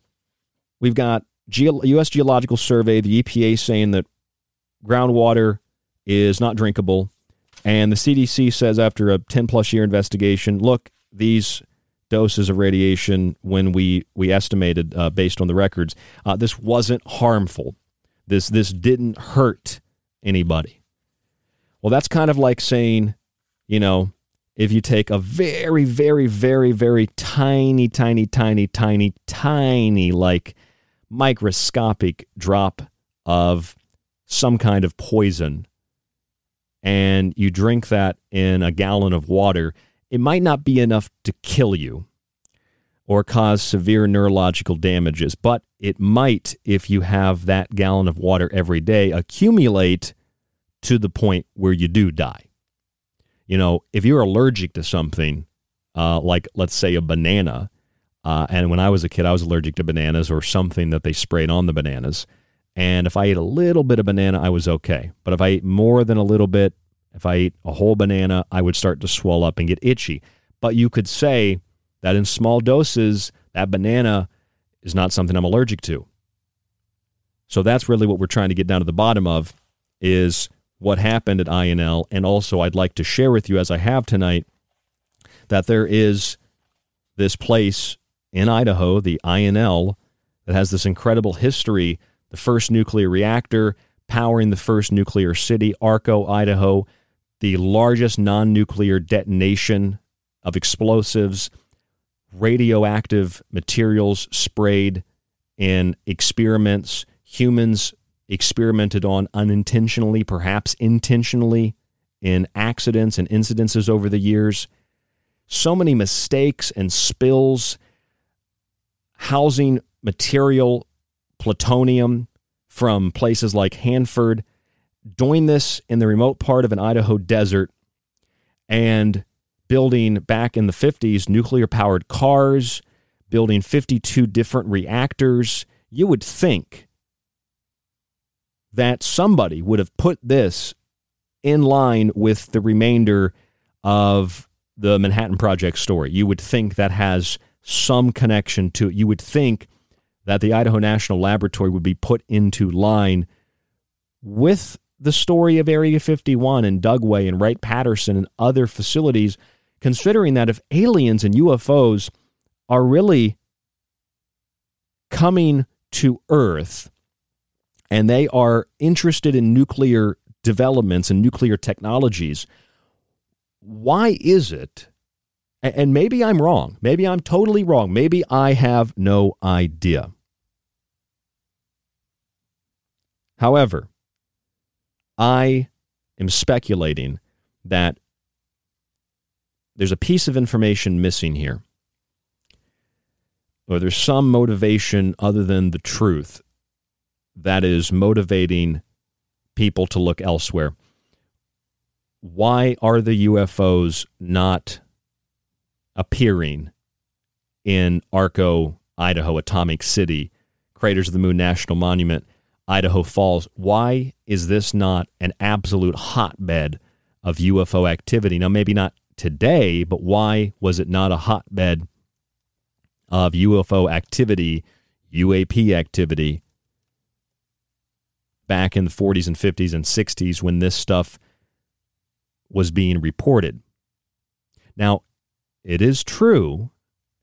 We've got U.S. Geological Survey, the EPA saying that groundwater is not drinkable. And the CDC says after a 10 plus year investigation, look, these doses of radiation, when we, we estimated uh, based on the records, uh, this wasn't harmful. This, this didn't hurt anybody. Well, that's kind of like saying, you know, if you take a very, very, very, very tiny, tiny, tiny, tiny, tiny, like microscopic drop of some kind of poison and you drink that in a gallon of water, it might not be enough to kill you or cause severe neurological damages, but it might, if you have that gallon of water every day, accumulate to the point where you do die you know, if you're allergic to something, uh, like let's say a banana, uh, and when I was a kid, I was allergic to bananas or something that they sprayed on the bananas. And if I ate a little bit of banana, I was okay. But if I ate more than a little bit, if I ate a whole banana, I would start to swell up and get itchy. But you could say that in small doses, that banana is not something I'm allergic to. So that's really what we're trying to get down to the bottom of is what happened at INL. And also, I'd like to share with you, as I have tonight, that there is this place in Idaho, the INL, that has this incredible history. The first nuclear reactor powering the first nuclear city, Arco, Idaho, the largest non nuclear detonation of explosives, radioactive materials sprayed in experiments, humans experimented on unintentionally, perhaps intentionally, in accidents and incidences over the years. So many mistakes and spills, housing material, plutonium from places like Hanford, doing this in the remote part of an Idaho desert and building back in the 50s nuclear powered cars, building 52 different reactors. You would think that somebody would have put this in line with the remainder of the Manhattan Project story. You would think that has some connection to it. You would think that the Idaho National Laboratory would be put into line with the story of Area 51 and Dugway and Wright Patterson and other facilities, considering that if aliens and UFOs are really coming to Earth and they are interested in nuclear developments and nuclear technologies, why is it? And maybe I'm wrong. Maybe I'm totally wrong. Maybe I have no idea. However, I am speculating that there's a piece of information missing here, or there's some motivation other than the truth that is motivating people to look elsewhere. Why are the UFOs not appearing in Arco, Idaho, Atomic City, Craters of the Moon National Monument, Idaho Falls? Why is this not an absolute hotbed of UFO activity? Now, maybe not today, but why was it not a hotbed of UFO activity UAP activity back in the 40s and 50s and 60s when this stuff was being reported. Now, it is true,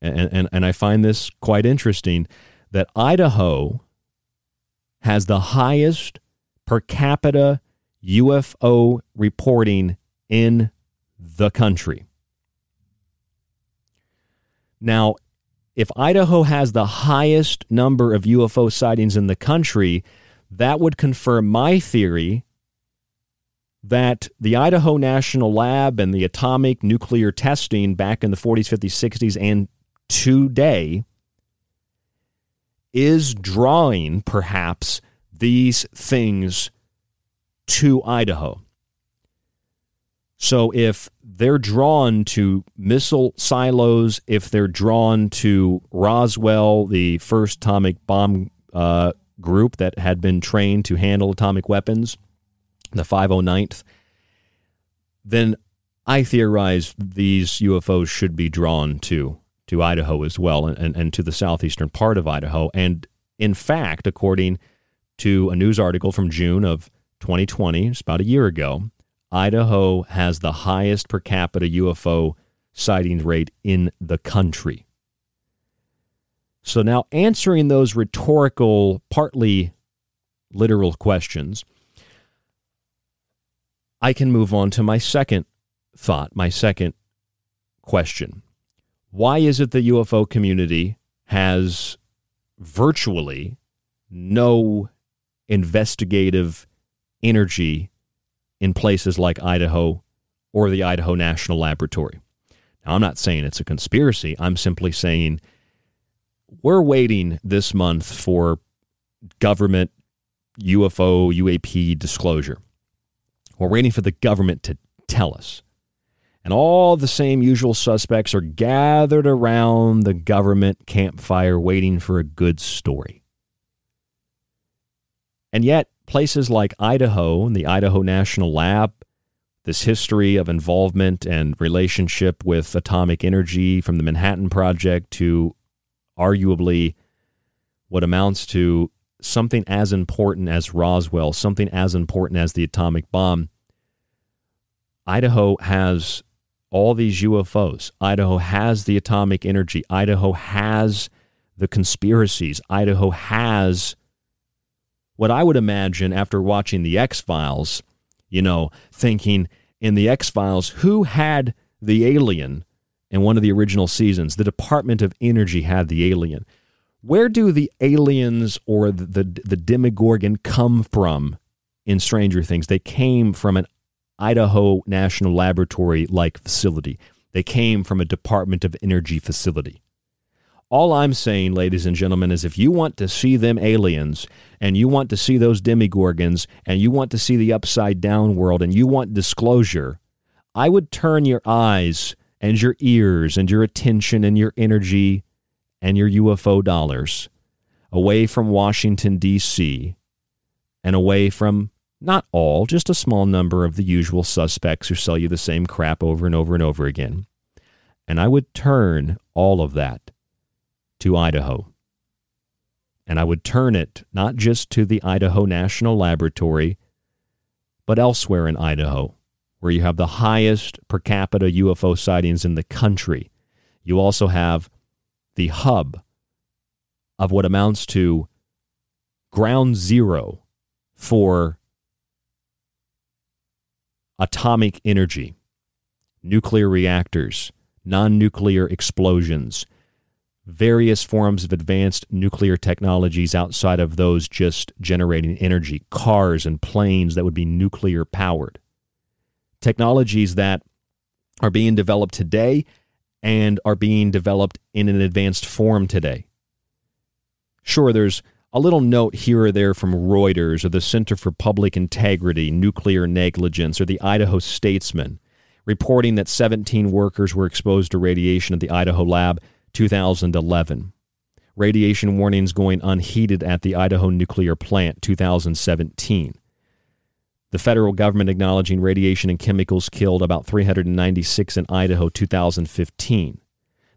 and, and, and I find this quite interesting, that Idaho has the highest per capita UFO reporting in the country. Now, if Idaho has the highest number of UFO sightings in the country, that would confirm my theory that the Idaho National Lab and the atomic nuclear testing back in the 40s, 50s, 60s, and today is drawing perhaps these things to Idaho. So if they're drawn to missile silos, if they're drawn to Roswell, the first atomic bomb uh, group that had been trained to handle atomic weapons, the 509th, then I theorize these UFOs should be drawn to to Idaho as well and, and, and to the southeastern part of Idaho. And in fact, according to a news article from June of 2020, it's about a year ago, Idaho has the highest per capita UFO sightings rate in the country. So now answering those rhetorical, partly literal questions, I can move on to my second thought, my second question. Why is it the UFO community has virtually no investigative energy in places like Idaho or the Idaho National Laboratory. Now, I'm not saying it's a conspiracy. I'm simply saying we're waiting this month for government UFO, UAP disclosure. We're waiting for the government to tell us. And all the same usual suspects are gathered around the government campfire waiting for a good story. And yet, places like Idaho and the Idaho National Lab, this history of involvement and relationship with atomic energy from the Manhattan Project to arguably what amounts to something as important as Roswell, something as important as the atomic bomb. Idaho has all these UFOs. Idaho has the atomic energy. Idaho has the conspiracies. Idaho has what I would imagine after watching The X Files, you know, thinking in The X Files, who had the alien in one of the original seasons? The Department of Energy had the alien. Where do the aliens or the, the, the Demogorgon come from in Stranger Things? They came from an Idaho National Laboratory like facility. They came from a Department of Energy facility. All I'm saying, ladies and gentlemen, is if you want to see them aliens and you want to see those demogorgons and you want to see the upside down world and you want disclosure, I would turn your eyes and your ears and your attention and your energy and your UFO dollars away from Washington, D.C., and away from not all, just a small number of the usual suspects who sell you the same crap over and over and over again. And I would turn all of that to Idaho. And I would turn it not just to the Idaho National Laboratory, but elsewhere in Idaho, where you have the highest per capita UFO sightings in the country. You also have the hub of what amounts to ground zero for atomic energy, nuclear reactors, non nuclear explosions, various forms of advanced nuclear technologies outside of those just generating energy, cars and planes that would be nuclear powered. Technologies that are being developed today and are being developed in an advanced form today. Sure, there's a little note here or there from Reuters or the Center for Public Integrity, Nuclear Negligence, or the Idaho Statesman, reporting that 17 workers were exposed to radiation at the Idaho lab 2011. Radiation warnings going unheeded at the Idaho nuclear plant 2017. The federal government acknowledging radiation and chemicals killed about 396 in Idaho 2015.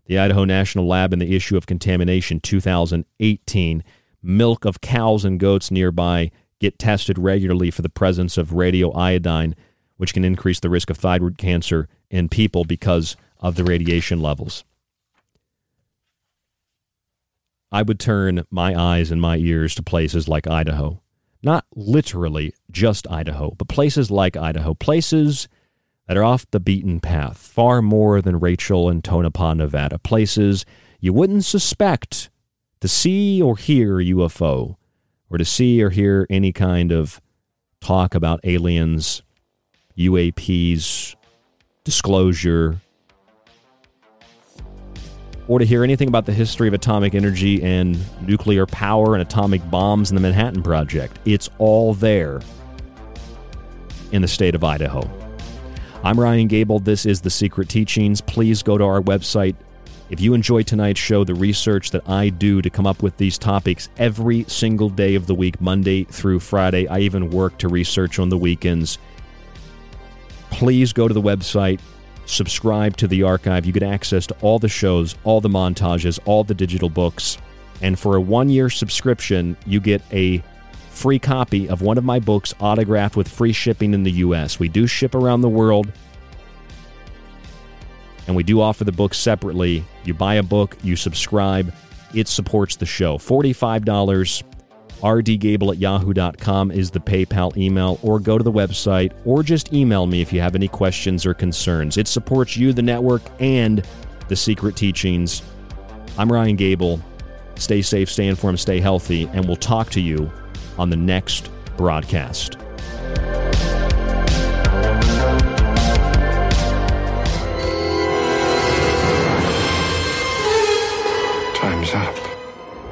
the Idaho National Lab in the issue of Contamination 2018. Milk of cows and goats nearby get tested regularly for the presence of radioiodine, which can increase the risk of thyroid cancer in people because of the radiation levels. I would turn my eyes and my ears to places like Idaho. Not literally just Idaho, but places like Idaho, places that are off the beaten path, far more than Rachel and Tonopah, Nevada, places you wouldn't suspect to see or hear UFO or to see or hear any kind of talk about aliens, UAPs, disclosure, or to hear anything about the history of atomic energy and nuclear power and atomic bombs in the Manhattan Project. It's all there in the state of Idaho. I'm Ryan Gable. This is The Secret Teachings. Please go to our website. If you enjoy tonight's show, the research that I do to come up with these topics every single day of the week, Monday through Friday, I even work to research on the weekends. Please go to the website, subscribe to the archive. You get access to all the shows, all the montages, all the digital books. And for a one year subscription, you get a free copy of one of my books autographed with free shipping in the U.S. We do ship around the world, and we do offer the books separately. You buy a book, you subscribe, it supports the show. $45 rdgable at yahoo.com is the PayPal email, or go to the website, or just email me if you have any questions or concerns. It supports you, the network, and the secret teachings. I'm Ryan Gable. Stay safe, stay informed, stay healthy, and we'll talk to you on the next broadcast.